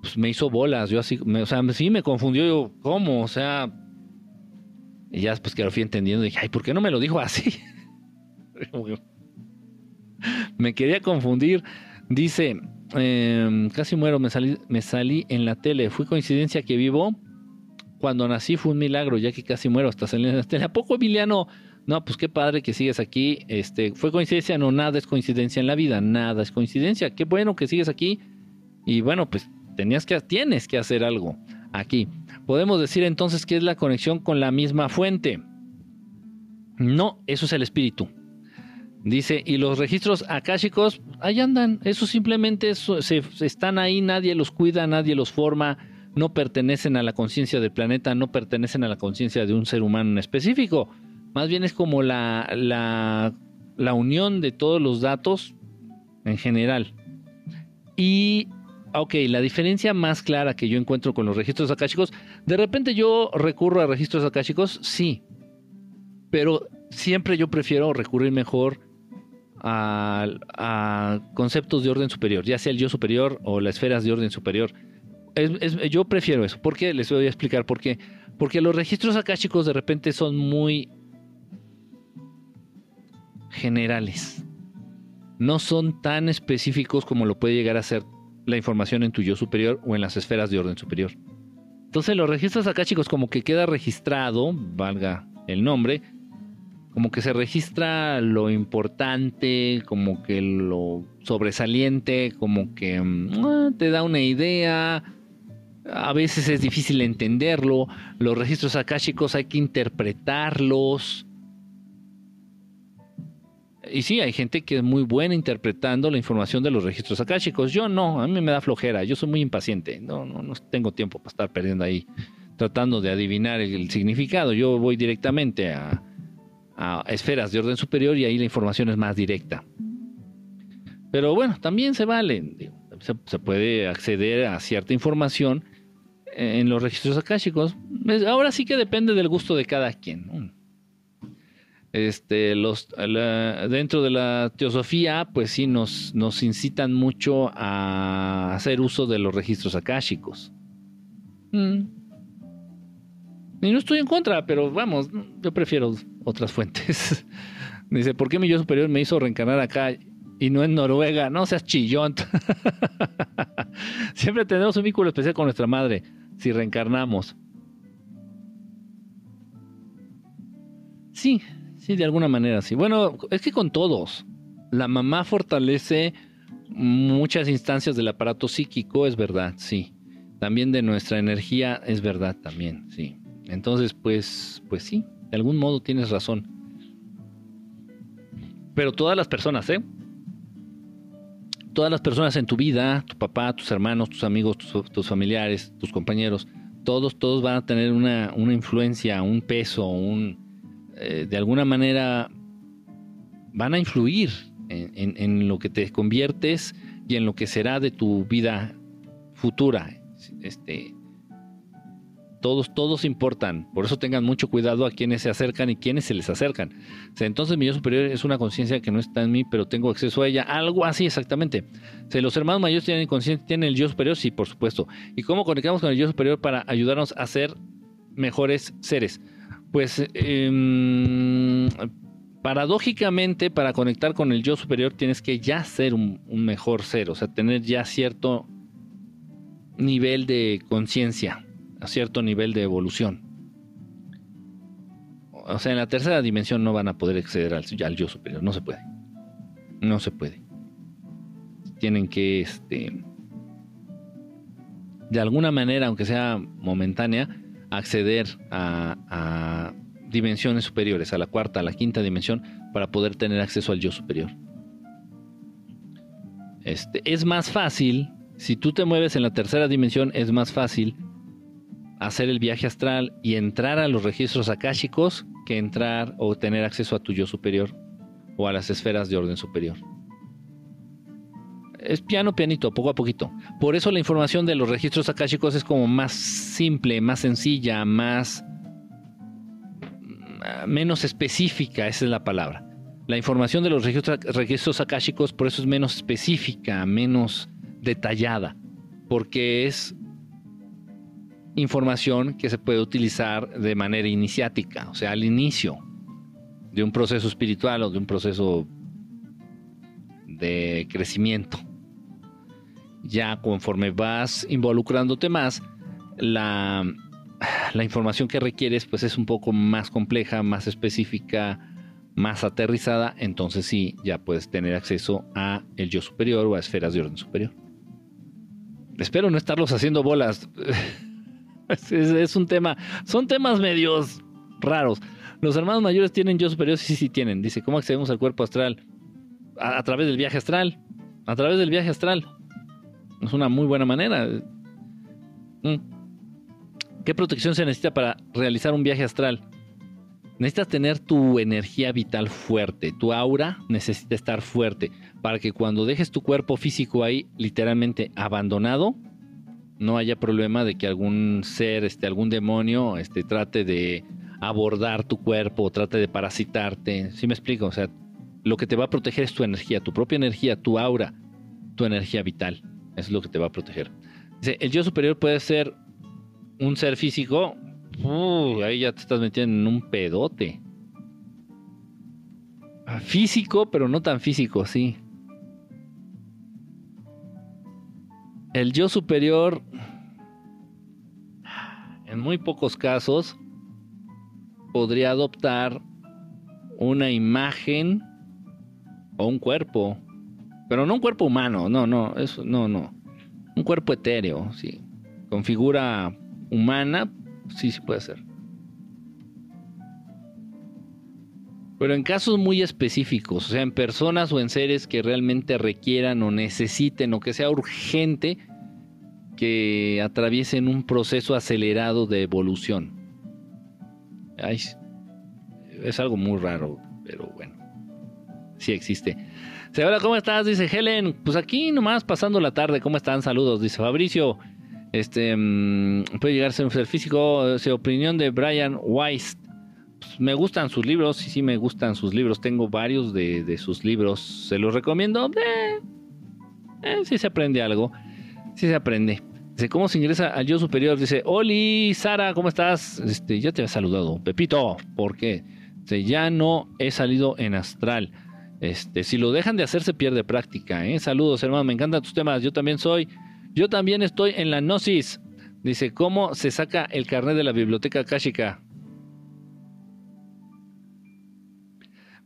Speaker 1: pues me hizo bolas, yo así, o sea, sí me confundió, yo, ¿cómo? O sea, y ya después que lo fui entendiendo, dije, ay, ¿por qué no me lo dijo así? (laughs) (laughs) me quería confundir. Dice, em, casi muero, me salí, me salí en la tele, fue coincidencia que vivo. Cuando nací fue un milagro, ya que casi muero hasta salir en la tele. ¿A poco, Emiliano? No, pues qué padre que sigues aquí. Este, fue coincidencia, no, nada es coincidencia en la vida, nada es coincidencia. Qué bueno que sigues aquí. Y bueno, pues tenías que, tienes que hacer algo aquí. Podemos decir entonces que es la conexión con la misma fuente. No, eso es el espíritu. Dice, y los registros akáshicos, ahí andan, eso simplemente se, están ahí, nadie los cuida, nadie los forma, no pertenecen a la conciencia del planeta, no pertenecen a la conciencia de un ser humano en específico. Más bien es como la, la, unión de todos los datos en general. Y ok, la diferencia más clara que yo encuentro con los registros akáshicos, de repente yo recurro a registros akáshicos, sí, pero siempre yo prefiero recurrir mejor a, conceptos de orden superior, ya sea el yo superior o las esferas de orden superior. yo prefiero eso. ¿Por qué? Les voy a explicar por qué. Porque los registros akáshicos de repente son muy generales. No son tan específicos como lo puede llegar a ser la información en tu yo superior o en las esferas de orden superior. Entonces los registros acá, chicos, como que queda registrado, valga el nombre, como que se registra lo importante, como que lo sobresaliente, como que mm, ah, te da una idea. A veces es difícil entenderlo. Los registros akáshicos hay que interpretarlos. Y sí, hay gente que es muy buena interpretando la información de los registros akáshicos. Yo no, a mí me da flojera, yo soy muy impaciente. No, no, no tengo tiempo para estar perdiendo ahí tratando de adivinar el, significado. Yo voy directamente a, esferas de orden superior y ahí la información es más directa. Pero bueno, también se vale. se, puede acceder a cierta información en los registros akáshicos. Ahora sí que depende del gusto de cada quien este, los, dentro de la teosofía, pues sí, nos, nos incitan mucho a hacer uso de los registros akáshicos. Mm. Y no estoy en contra, pero vamos, yo prefiero otras fuentes. (laughs) Dice, ¿por qué mi yo superior me hizo reencarnar acá y no en Noruega? No seas chillón. (laughs) Siempre tenemos un vínculo especial con nuestra madre si reencarnamos. Sí, Sí, de alguna manera sí. Bueno, es que con todos. La mamá fortalece muchas instancias del aparato psíquico, es verdad, sí. También de nuestra energía, es verdad también, sí. Entonces, pues, pues sí, de algún modo tienes razón. Pero todas las personas, ¿eh? todas las personas en tu vida, tu papá, tus hermanos, tus amigos, tus, familiares, tus compañeros, todos, todos van a tener una, influencia, un peso, un, eh, de alguna manera van a influir en, en, lo que te conviertes y en lo que será de tu vida futura. Este, todos, todos importan. Por eso tengan mucho cuidado a quienes se acercan y quienes se les acercan. entonces mi yo superior es una conciencia que no está en mí, pero tengo acceso a ella. Algo así exactamente. Si los hermanos mayores tienen conciencia, tienen el yo superior, sí, por supuesto. ¿Y cómo conectamos con el yo superior para ayudarnos a ser mejores seres? Pues em, paradójicamente, para conectar con el yo superior tienes que ya ser un mejor ser, o sea, tener ya cierto nivel de conciencia a cierto nivel de evolución. O sea, en la tercera dimensión no van a poder acceder al, al yo superior, no se puede. No se puede. Tienen que, este, de alguna manera, aunque sea momentánea, acceder a, a dimensiones superiores, a la cuarta, a la quinta dimensión, para poder tener acceso al yo superior. Este, es más fácil, si tú te mueves en la tercera dimensión, es más fácil hacer el viaje astral y entrar a los registros akáshicos que entrar o tener acceso a tu yo superior o a las esferas de orden superior. Es piano, pianito, poco a poquito. Por eso la información de los registros akáshicos es como más simple, más sencilla, más mm, menos específica, esa es la palabra. La información de los registros, registros akáshicos por eso es menos específica, menos detallada, porque es información que se puede utilizar de manera iniciática, o sea, al inicio de un proceso espiritual o de un proceso de crecimiento. Ya conforme vas involucrándote más, la, información que requieres pues es un poco más compleja, más específica, más aterrizada, entonces sí, ya puedes tener acceso a el yo superior o a esferas de orden superior. Espero no estarlos haciendo bolas. (laughs) (laughs) Es, un tema, son temas medios raros. Los hermanos mayores tienen yo superior, sí, sí tienen. Dice, ¿cómo accedemos al cuerpo astral? A, través del viaje astral. A través del viaje astral. Es una muy buena manera. Mm. ¿Qué protección se necesita para realizar un viaje astral? Necesitas tener tu energía vital fuerte, tu aura necesita estar fuerte para que cuando dejes tu cuerpo físico ahí literalmente abandonado, no haya problema de que algún ser, este, algún demonio, este, trate de abordar tu cuerpo, trate de parasitarte. ¿Sí me explico? O sea, lo que te va a proteger es tu energía, tu propia energía, tu aura, tu energía vital. Eso es lo que te va a proteger. Dice, el yo superior puede ser un ser físico. ahí ya te estás metiendo en un pedote. Físico, pero no tan físico, sí. El yo superior, en muy pocos casos, podría adoptar una imagen o un cuerpo, pero no un cuerpo humano, no, no, eso, no, no, un cuerpo etéreo, sí, con figura humana, sí, sí puede ser. Pero en casos muy específicos, o sea, en personas o en seres que realmente requieran o necesiten o que sea urgente que atraviesen un proceso acelerado de evolución. es algo muy raro, pero bueno, sí existe. Hola, ¿cómo estás? Dice Helen. Pues aquí nomás pasando la tarde. ¿Cómo están? Saludos. Dice Fabricio. Este mm, puede llegar a ser un ser físico. Dice, opinión de Brian Weiss pues, me gustan sus libros, sí, sí me gustan sus libros. Tengo varios de, sus libros. Se los recomiendo. Eh, eh, sí se aprende algo. Sí se aprende. Dice, ¿cómo se ingresa al yo superior? Dice, Oli, Sara, ¿cómo estás? Este, ya te he saludado. Pepito, ¿por qué? Dice, ya no he salido en astral. Este, si lo dejan de hacer se pierde práctica. ¿eh? Saludos, hermano, me encantan tus temas. Yo también soy. Yo también estoy en la Gnosis. Dice, ¿cómo se saca el carnet de la biblioteca Kashika?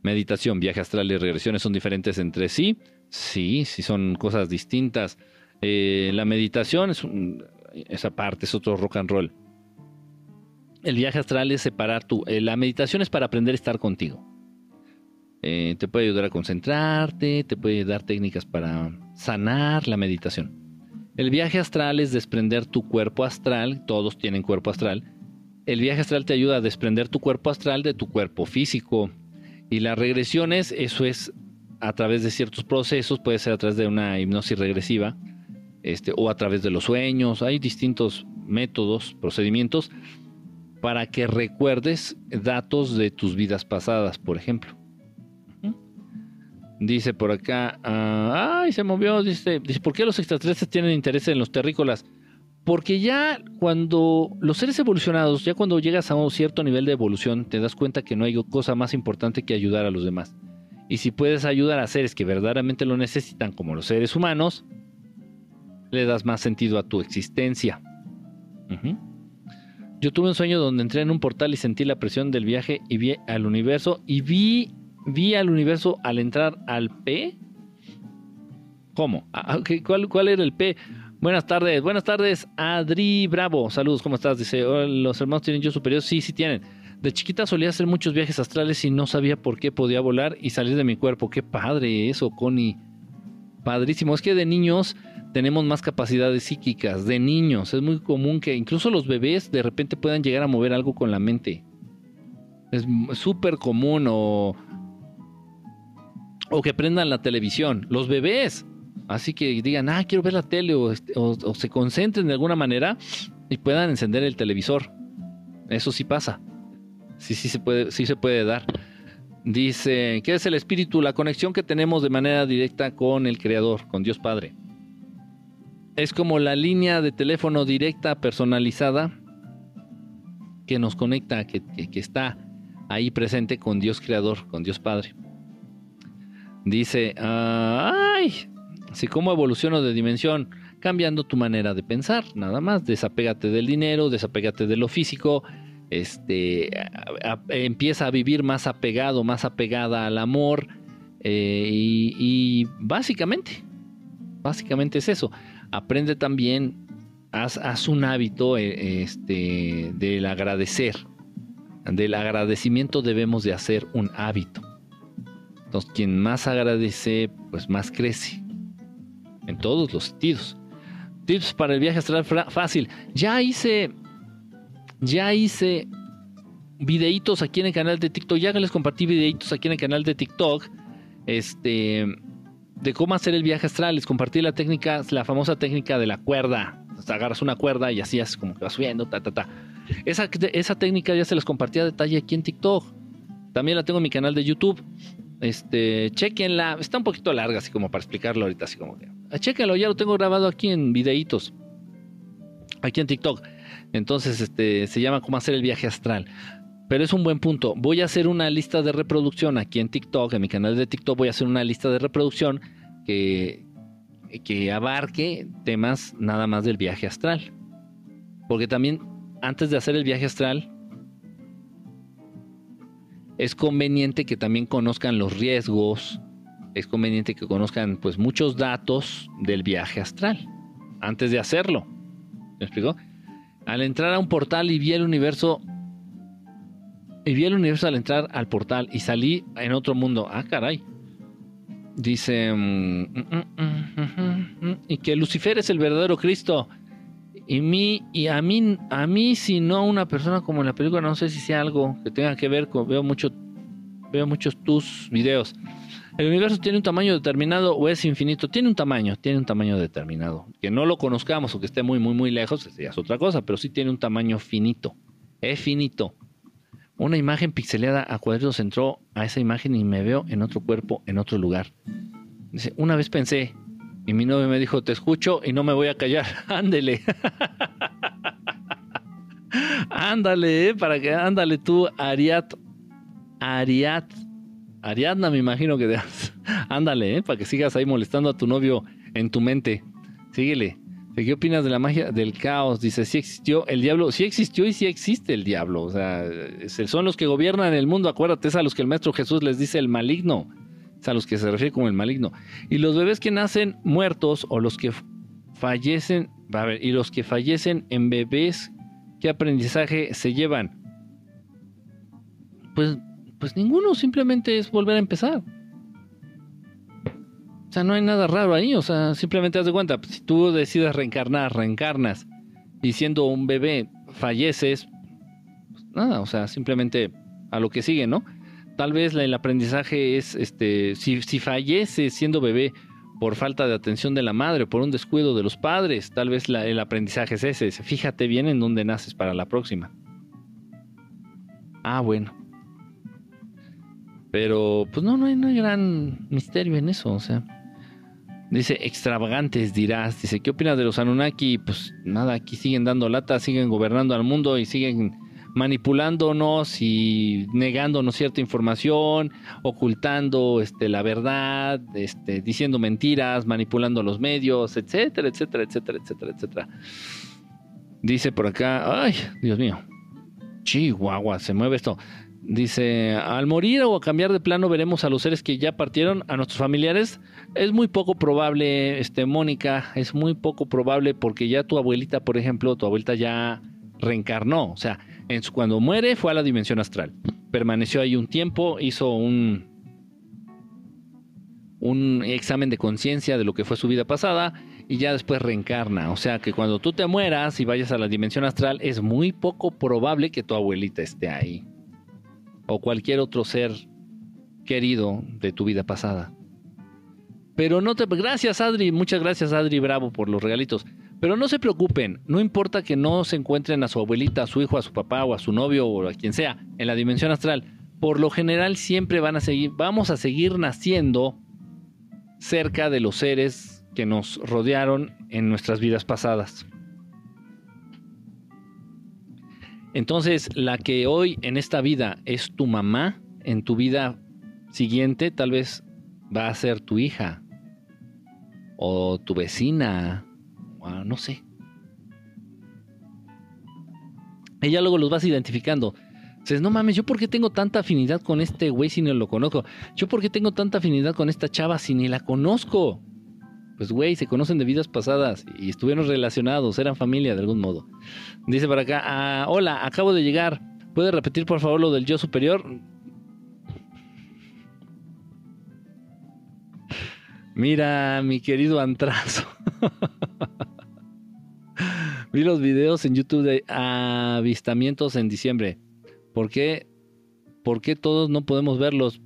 Speaker 1: Meditación, viaje astral y regresiones son diferentes entre sí. Sí, sí son cosas distintas. Eh, la meditación es esa parte, es otro rock and roll. El viaje astral es separar tu. Eh, la meditación es para aprender a estar contigo. eh, te puede ayudar a concentrarte, te puede dar técnicas para sanar la meditación. El viaje astral es desprender tu cuerpo astral, todos tienen cuerpo astral. El viaje astral te ayuda a desprender tu cuerpo astral de tu cuerpo físico. Y las regresiones, eso es a través de ciertos procesos, puede ser a través de una hipnosis regresiva, este, o a través de los sueños. Hay distintos métodos, procedimientos, para que recuerdes datos de tus vidas pasadas, por ejemplo. Dice por acá, ah, ay, se movió, dice, dice, ¿por qué los extraterrestres tienen interés en los terrícolas? Porque ya cuando los seres evolucionados, ya cuando llegas a un cierto nivel de evolución, te das cuenta que no hay cosa más importante que ayudar a los demás. Y si puedes ayudar a seres que verdaderamente lo necesitan, como los seres humanos, le das más sentido a tu existencia. Yo tuve un sueño donde entré en un portal y sentí la presión del viaje y vi al universo y vi vi al universo al entrar al P. ¿Cómo? Ah, ¿Cuál, ¿Cuál era el P? Buenas tardes, buenas tardes, Adri Bravo. Saludos, ¿cómo estás? Dice, ¿los hermanos tienen yo superior? Sí, sí tienen. De chiquita solía hacer muchos viajes astrales y no sabía por qué podía volar y salir de mi cuerpo. Qué padre eso, Connie. Padrísimo. Es que de niños tenemos más capacidades psíquicas. De niños. Es muy común que incluso los bebés de repente puedan llegar a mover algo con la mente. Es súper común o o que prendan la televisión, los bebés. Así que digan, ah, quiero ver la tele este, o, se concentren de alguna manera y puedan encender el televisor. Eso sí pasa. Sí, sí se puede, sí se puede dar. Dice, ¿qué es el espíritu? La conexión que tenemos de manera directa con el Creador, con Dios Padre. Es como la línea de teléfono directa personalizada que nos conecta, que está ahí presente con Dios Creador, con Dios Padre. Dice, ay, si cómo evoluciono de dimensión, cambiando tu manera de pensar, nada más, desapégate del dinero, desapégate de lo físico, este, empieza a vivir más apegado, más apegada al amor, eh, y, básicamente, básicamente es eso. Aprende también, haz, un hábito eh, este, del agradecer. Del agradecimiento debemos de hacer un hábito. Entonces, quien más agradece, pues más crece. En todos los sentidos. Tips para el viaje astral fácil. Ya hice. Ya hice videitos aquí en el canal de TikTok. Ya les compartí videitos aquí en el canal de TikTok. Este. De cómo hacer el viaje astral. Les compartí la técnica, la famosa técnica de la cuerda. agarras una cuerda y así es como que vas subiendo, ta, ta, ta. Esa, esa técnica ya se les compartí a detalle aquí en TikTok. También la tengo en mi canal de YouTube. Este, chequenla. Está un poquito larga, así como para explicarlo ahorita, así como que. Ah, chequenlo, ya lo tengo grabado aquí en videitos. Aquí en TikTok. Entonces, este, se llama cómo hacer el viaje astral. Pero es un buen punto. Voy a hacer una lista de reproducción aquí en TikTok, en mi canal de TikTok voy a hacer una lista de reproducción que, que abarque temas nada más del viaje astral. Porque también antes de hacer el viaje astral, es conveniente que también conozcan los riesgos, es conveniente que conozcan pues muchos datos del viaje astral antes de hacerlo. ¿Me explico? Al entrar a un portal y vi el universo y vi el universo al entrar al portal y salí en otro mundo. Ah, caray. Dice mm, mm, mm, y que Lucifer es el verdadero Cristo. Y, mí, y a mí, a mí, si no una persona como en la película, no sé si sea algo que tenga que ver con, veo mucho, veo muchos tus videos. El universo tiene un tamaño determinado o es infinito. Tiene un tamaño, tiene un tamaño determinado. Que no lo conozcamos o que esté muy, muy, muy lejos, ya es otra cosa, pero sí tiene un tamaño finito. Es finito. Una imagen pixeleada a cuadritos entró a esa imagen y me veo en otro cuerpo, en otro lugar. Dice, una vez pensé, y mi novio me dijo, te escucho y no me voy a callar. (laughs) Ándele. (laughs) ándale, eh, para que ándale tú, Ariat. Ariat. Ariadna, me imagino que (laughs) Ándale, eh, para que sigas ahí molestando a tu novio en tu mente. Síguele. ¿Qué opinas de la magia del caos? Dice, si existió el diablo, sí existió y sí existe el diablo. O sea, son los que gobiernan el mundo. Acuérdate, es a los que el Maestro Jesús les dice el maligno a los que se refiere como el maligno. Y los bebés que nacen muertos o los que fallecen, a ver, y los que fallecen en bebés, ¿qué aprendizaje se llevan? Pues, Pues ninguno, simplemente es volver a empezar. O sea, no hay nada raro ahí, o sea, simplemente haz de cuenta, si tú decides reencarnar, reencarnas, y siendo un bebé falleces, pues nada, o sea, simplemente a lo que sigue, ¿no? Tal vez el aprendizaje es, este, si, si falleces siendo bebé por falta de atención de la madre, por un descuido de los padres, tal vez el aprendizaje es ese, fíjate bien en dónde naces para la próxima. Ah, bueno. Pero, pues no, no hay, no hay gran misterio en eso, o sea. Dice, extravagantes dirás. Dice, ¿qué opinas de los Anunnaki? Pues nada, aquí siguen dando lata, siguen gobernando al mundo y siguen manipulándonos y negándonos cierta información, ocultando este, la verdad, este, diciendo mentiras, manipulando los medios, etcétera, etcétera, etcétera, etcétera, etcétera. Dice por acá, ay, Dios mío, Chihuahua, se mueve esto. Dice, al morir o a cambiar de plano veremos a los seres que ya partieron, a nuestros familiares. Es muy poco probable, este, Mónica, es muy poco probable porque ya tu abuelita, por ejemplo, tu abuelita ya reencarnó. O sea, cuando muere fue a la dimensión astral. Permaneció ahí un tiempo, hizo un, un examen de conciencia de lo que fue su vida pasada y ya después reencarna. O sea que cuando tú te mueras y vayas a la dimensión astral, es muy poco probable que tu abuelita esté ahí o cualquier otro ser querido de tu vida pasada. Pero no te... Gracias Adri, muchas gracias Adri Bravo por los regalitos. Pero no se preocupen, no importa que no se encuentren a su abuelita, a su hijo, a su papá o a su novio o a quien sea en la dimensión astral. Por lo general siempre van a seguir, vamos a seguir naciendo cerca de los seres que nos rodearon en nuestras vidas pasadas. Entonces, la que hoy en esta vida es tu mamá, en tu vida siguiente tal vez va a ser tu hija o tu vecina, no sé. Ella luego los vas identificando. Dices, no mames, ¿yo por qué tengo tanta afinidad con este güey si no lo conozco? ¿Yo por qué tengo tanta afinidad con esta chava si ni la conozco? Pues, güey, se conocen de vidas pasadas y estuvieron relacionados, eran familia de algún modo. Dice para acá, ah, hola, acabo de llegar. ¿Puede repetir por favor lo del yo superior? Mira, mi querido Antrazo. (laughs) Vi los videos en YouTube de avistamientos en diciembre. ¿Por qué? ¿Por qué todos no podemos verlos?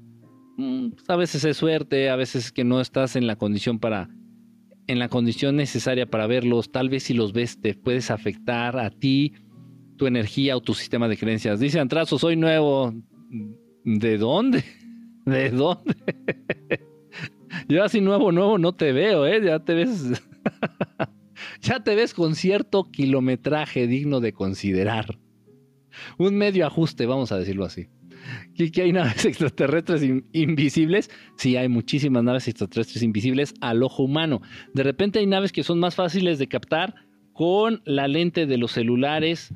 Speaker 1: Mm, a veces es suerte, a veces que no estás en la condición para en la condición necesaria para verlos, tal vez si los ves te puedes afectar a ti, tu energía o tu sistema de creencias. Dice Antrazo, soy nuevo. ¿De dónde? (laughs) ¿De dónde? (laughs) Yo así nuevo, nuevo no te veo, ¿eh? Ya te ves... (laughs) ya te ves con cierto kilometraje digno de considerar. Un medio ajuste, vamos a decirlo así que, hay naves (laughs) extraterrestres invisibles. Sí, hay muchísimas naves extraterrestres invisibles al ojo humano. De repente hay naves que son más fáciles de captar con la lente de los celulares.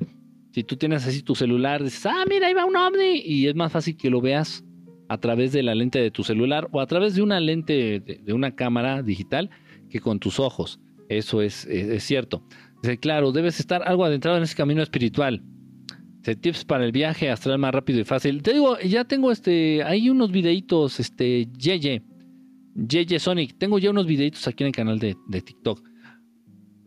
Speaker 1: Si tú tienes así tu celular, dices, ah, mira, ahí va un ovni. Y es más fácil que lo veas a través de la lente de tu celular o a través de una lente de, una cámara digital que con tus ojos. Eso es, es cierto. Dice, claro, debes estar algo adentrado en ese camino espiritual tips para el viaje astral más rápido y fácil. Te digo, ya tengo este, hay unos videitos, este, Yeye, Yeye Sonic. Tengo ya unos videitos aquí en el canal de, TikTok.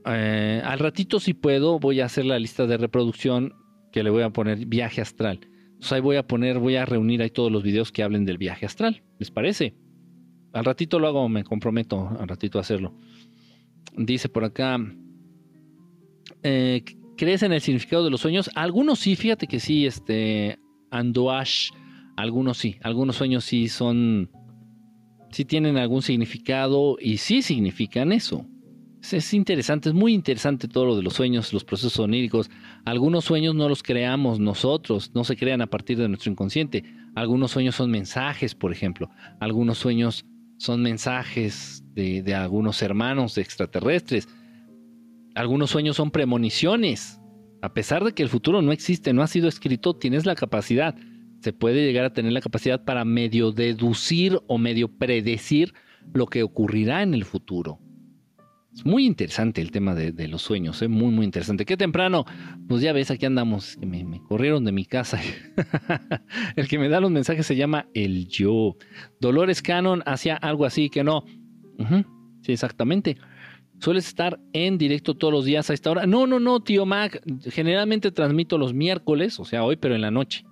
Speaker 1: Eh, al ratito, si puedo, voy a hacer la lista de reproducción que le voy a poner viaje astral. Entonces ahí voy a poner, voy a reunir ahí todos los videos que hablen del viaje astral. ¿Les parece? Al ratito lo hago, me comprometo al ratito a hacerlo. Dice por acá. Eh, ¿Crees en el significado de los sueños? Algunos sí, fíjate que sí, este, Andoash, algunos sí, algunos sueños sí son, sí tienen algún significado y sí significan eso. Es, interesante, es muy interesante todo lo de los sueños, los procesos oníricos. Algunos sueños no los creamos nosotros, no se crean a partir de nuestro inconsciente. Algunos sueños son mensajes, por ejemplo. Algunos sueños son mensajes de, de algunos hermanos extraterrestres algunos sueños son premoniciones. A pesar de que el futuro no existe, no ha sido escrito, tienes la capacidad. Se puede llegar a tener la capacidad para medio deducir o medio predecir lo que ocurrirá en el futuro. Es muy interesante el tema de, los sueños, ¿eh? muy, muy interesante. Qué temprano, pues ya ves, aquí andamos, que me, corrieron de mi casa. (laughs) el que me da los mensajes se llama el yo. Dolores Canon hacía algo así que no. sí, exactamente. ¿Sueles estar en directo todos los días a esta hora? No, no, no, tío Mac. Generalmente transmito los miércoles, o sea, hoy, pero en la noche.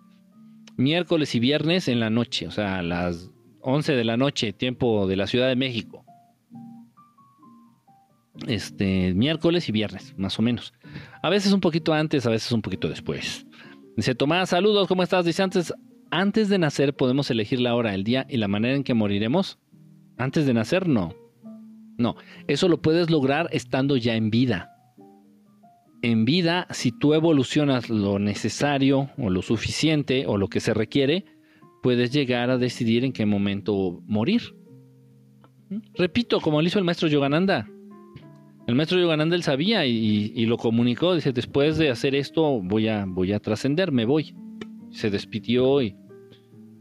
Speaker 1: Miércoles y viernes en la noche, o sea, a las 11 de la noche, tiempo de la Ciudad de México. Este, miércoles y viernes, más o menos. A veces un poquito antes, a veces un poquito después. Dice Tomás, saludos, ¿cómo estás? Dice antes, antes de nacer podemos elegir la hora, el día y la manera en que moriremos. Antes de nacer, no. No, eso lo puedes lograr estando ya en vida. En vida, si tú evolucionas lo necesario o lo suficiente o lo que se requiere, puedes llegar a decidir en qué momento morir. ¿Mm? Repito, como lo hizo el maestro Yogananda. El maestro Yogananda él sabía y, lo comunicó. Dice, después de hacer esto voy a, voy a trascender, me voy. Se despidió y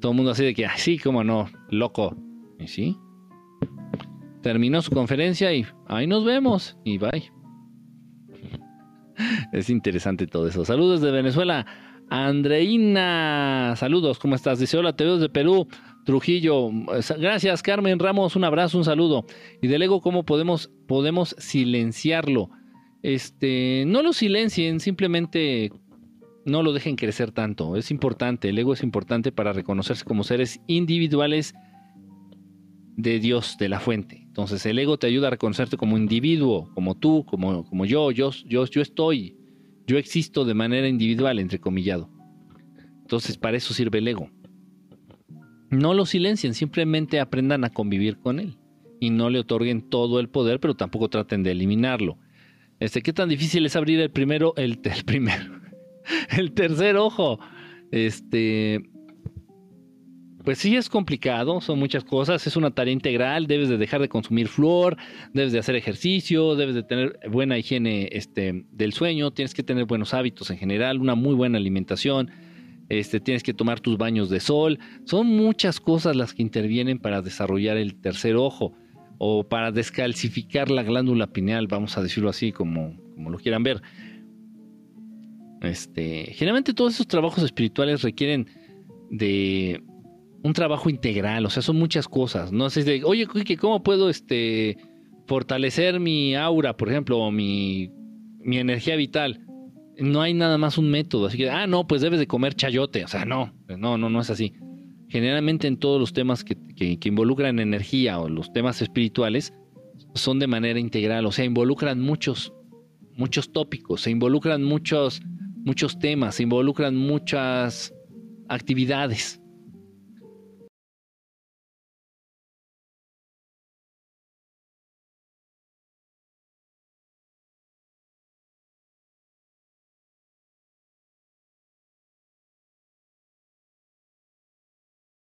Speaker 1: todo el mundo así de que, así como no, loco. Y sí, terminó su conferencia y ahí nos vemos y bye. (laughs) Es interesante todo eso. Saludos de Venezuela. Andreina, saludos, ¿cómo estás? Dice, hola, te veo desde Perú, Trujillo. Gracias, Carmen Ramos, un abrazo, un saludo. Y del ego, ¿cómo podemos, podemos silenciarlo? Este, no lo silencien, simplemente no lo dejen crecer tanto. Es importante, el ego es importante para reconocerse como seres individuales de Dios, de la fuente. Entonces el ego te ayuda a reconocerte como individuo, como tú, como, como yo, yo, yo, yo estoy, yo existo de manera individual, entrecomillado. Entonces para eso sirve el ego. No lo silencien, simplemente aprendan a convivir con él. Y no le otorguen todo el poder, pero tampoco traten de eliminarlo. Este, ¿qué tan difícil es abrir el primero, el, (laughs) el primero, el tercer ojo? Este, pues sí es complicado, son muchas cosas, es una tarea integral, debes de dejar de consumir flor, debes de hacer ejercicio, debes de tener buena higiene este, del sueño, tienes que tener buenos hábitos en general, una muy buena alimentación, este, tienes que tomar tus baños de sol, son muchas cosas las que intervienen para desarrollar el tercer ojo o para descalcificar la glándula pineal, vamos a decirlo así como, como lo quieran ver. Este, generalmente todos esos trabajos espirituales requieren de un trabajo integral, o sea, son muchas cosas. No sé, de, oye, ¿cómo puedo este, fortalecer mi aura, por ejemplo, o mi, mi energía vital? No hay nada más un método, así que, ah, no, pues debes de comer chayote, o sea, no, no, no, no es así. Generalmente en todos los temas que, que involucran energía o los temas espirituales, son de manera integral, o sea, involucran muchos, muchos tópicos, se involucran muchos, muchos temas, se involucran muchas actividades.